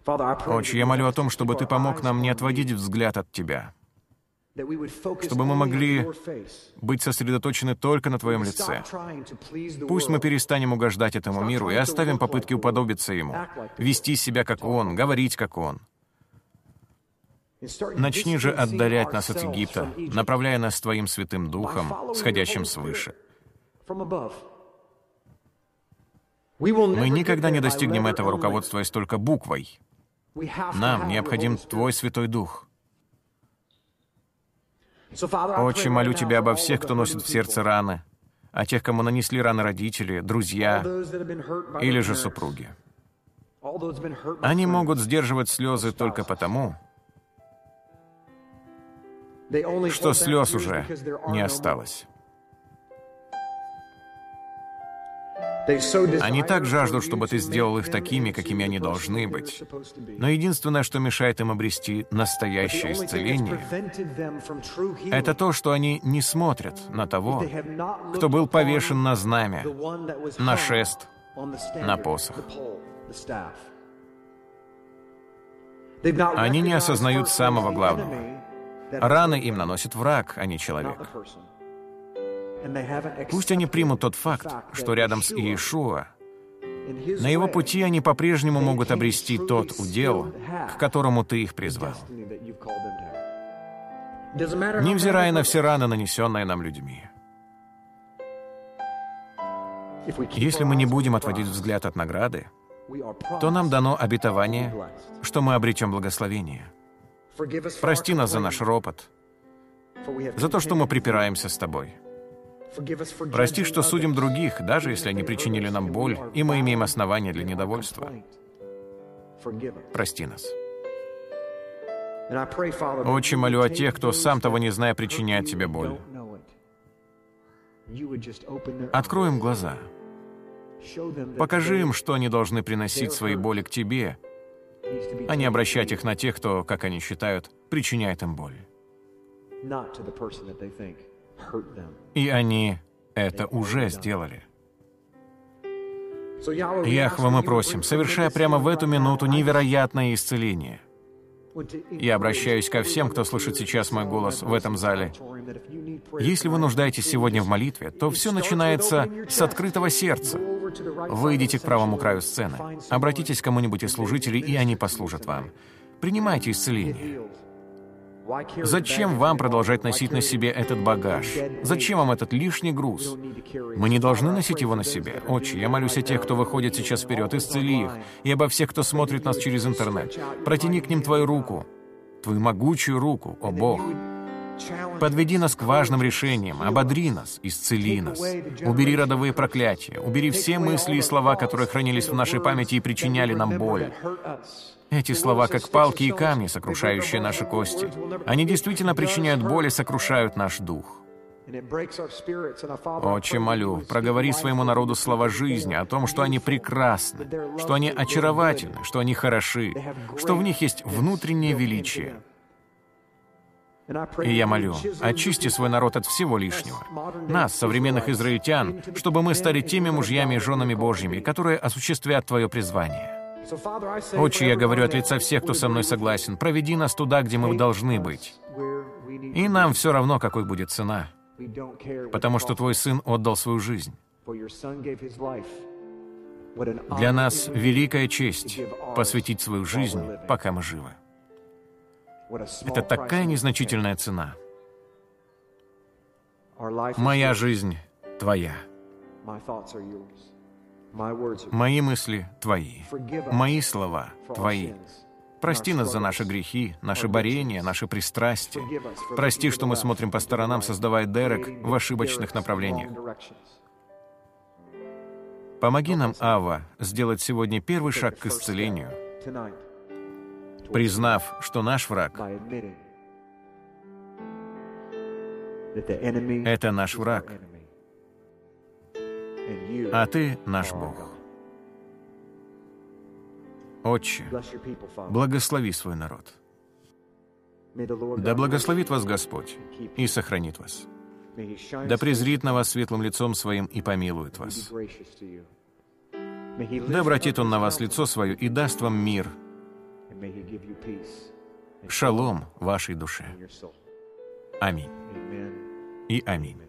Отче, я молю о том, чтобы Ты помог нам не отводить взгляд от Тебя, чтобы мы могли быть сосредоточены только на Твоем лице. Пусть мы перестанем угождать этому миру и оставим попытки уподобиться Ему, вести себя как Он, говорить как Он. Начни же отдалять нас от Египта, направляя нас Твоим Святым Духом, сходящим свыше. Мы никогда не достигнем этого, руководствуясь только буквой. Нам необходим Твой Святой Дух. Отче, молю Тебя обо всех, кто носит в сердце раны, о тех, кому нанесли раны родители, друзья или же супруги. Они могут сдерживать слезы только потому, что слез уже не осталось. Они так жаждут, чтобы ты сделал их такими, какими они должны быть. Но единственное, что мешает им обрести настоящее исцеление, это то, что они не смотрят на того, кто был повешен на знамя, на шест, на посох. Они не осознают самого главного. Раны им наносит враг, а не человек. Пусть они примут тот факт, что рядом с Иешуа, на его пути они по-прежнему могут обрести тот удел, к которому ты их призвал. Невзирая на все раны, нанесенные нам людьми. Если мы не будем отводить взгляд от награды, то нам дано обетование, что мы обретем благословение. Прости нас за наш ропот, за то, что мы припираемся с тобой. Прости, что судим других, даже если они причинили нам боль, и мы имеем основания для недовольства. Прости нас. Очень молю о тех, кто, сам того не зная, причиняет тебе боль. Открой им глаза. Покажи им, что они должны приносить свои боли к тебе, а не обращать их на тех, кто, как они считают, причиняет им боль. И они это уже сделали. Яхва, мы просим, совершая прямо в эту минуту невероятное исцеление. Я обращаюсь ко всем, кто слышит сейчас мой голос в этом зале. Если вы нуждаетесь сегодня в молитве, то все начинается с открытого сердца. Вы идите к правому краю сцены. Обратитесь к кому-нибудь из служителей, и они послужат вам. Принимайте исцеление. Зачем вам продолжать носить на себе этот багаж? Зачем вам этот лишний груз? Мы не должны носить его на себе. Отче, я молюсь о тех, кто выходит сейчас вперед, исцели их, и обо всех, кто смотрит нас через интернет. Протяни к ним твою руку, твою могучую руку, о Бог. Подведи нас к важным решениям, ободри нас, исцели нас. Убери родовые проклятия, убери все мысли и слова, которые хранились в нашей памяти и причиняли нам боль. Эти слова как палки и камни, сокрушающие наши кости. Они действительно причиняют боль и сокрушают наш дух. Отче, молю, проговори своему народу слова жизни о том, что они прекрасны, что они очаровательны, что они хороши, что в них есть внутреннее величие. И я молю, очисти свой народ от всего лишнего. Нас, современных израильтян, чтобы мы стали теми мужьями и женами Божьими, которые осуществят Твое призвание. Отче, я говорю от лица всех, кто со мной согласен, проведи нас туда, где мы должны быть. И нам все равно, какой будет цена, потому что Твой Сын отдал свою жизнь. Для нас великая честь посвятить свою жизнь, пока мы живы. Это такая незначительная цена. Моя жизнь — твоя. Мои мысли — твои. Мои слова — твои. Прости нас за наши грехи, наши борения, наши пристрастия. Прости, что мы смотрим по сторонам, создавая дерек в ошибочных направлениях. Помоги нам, Ава, сделать сегодня первый шаг к исцелению, признав, что наш враг — это наш враг, а Ты наш Бог. Отче, благослови свой народ. Да благословит вас Господь и сохранит вас. Да презрит на вас светлым лицом своим и помилует вас. Да обратит Он на вас лицо свое и даст вам мир, шалом вашей душе. Аминь. И аминь.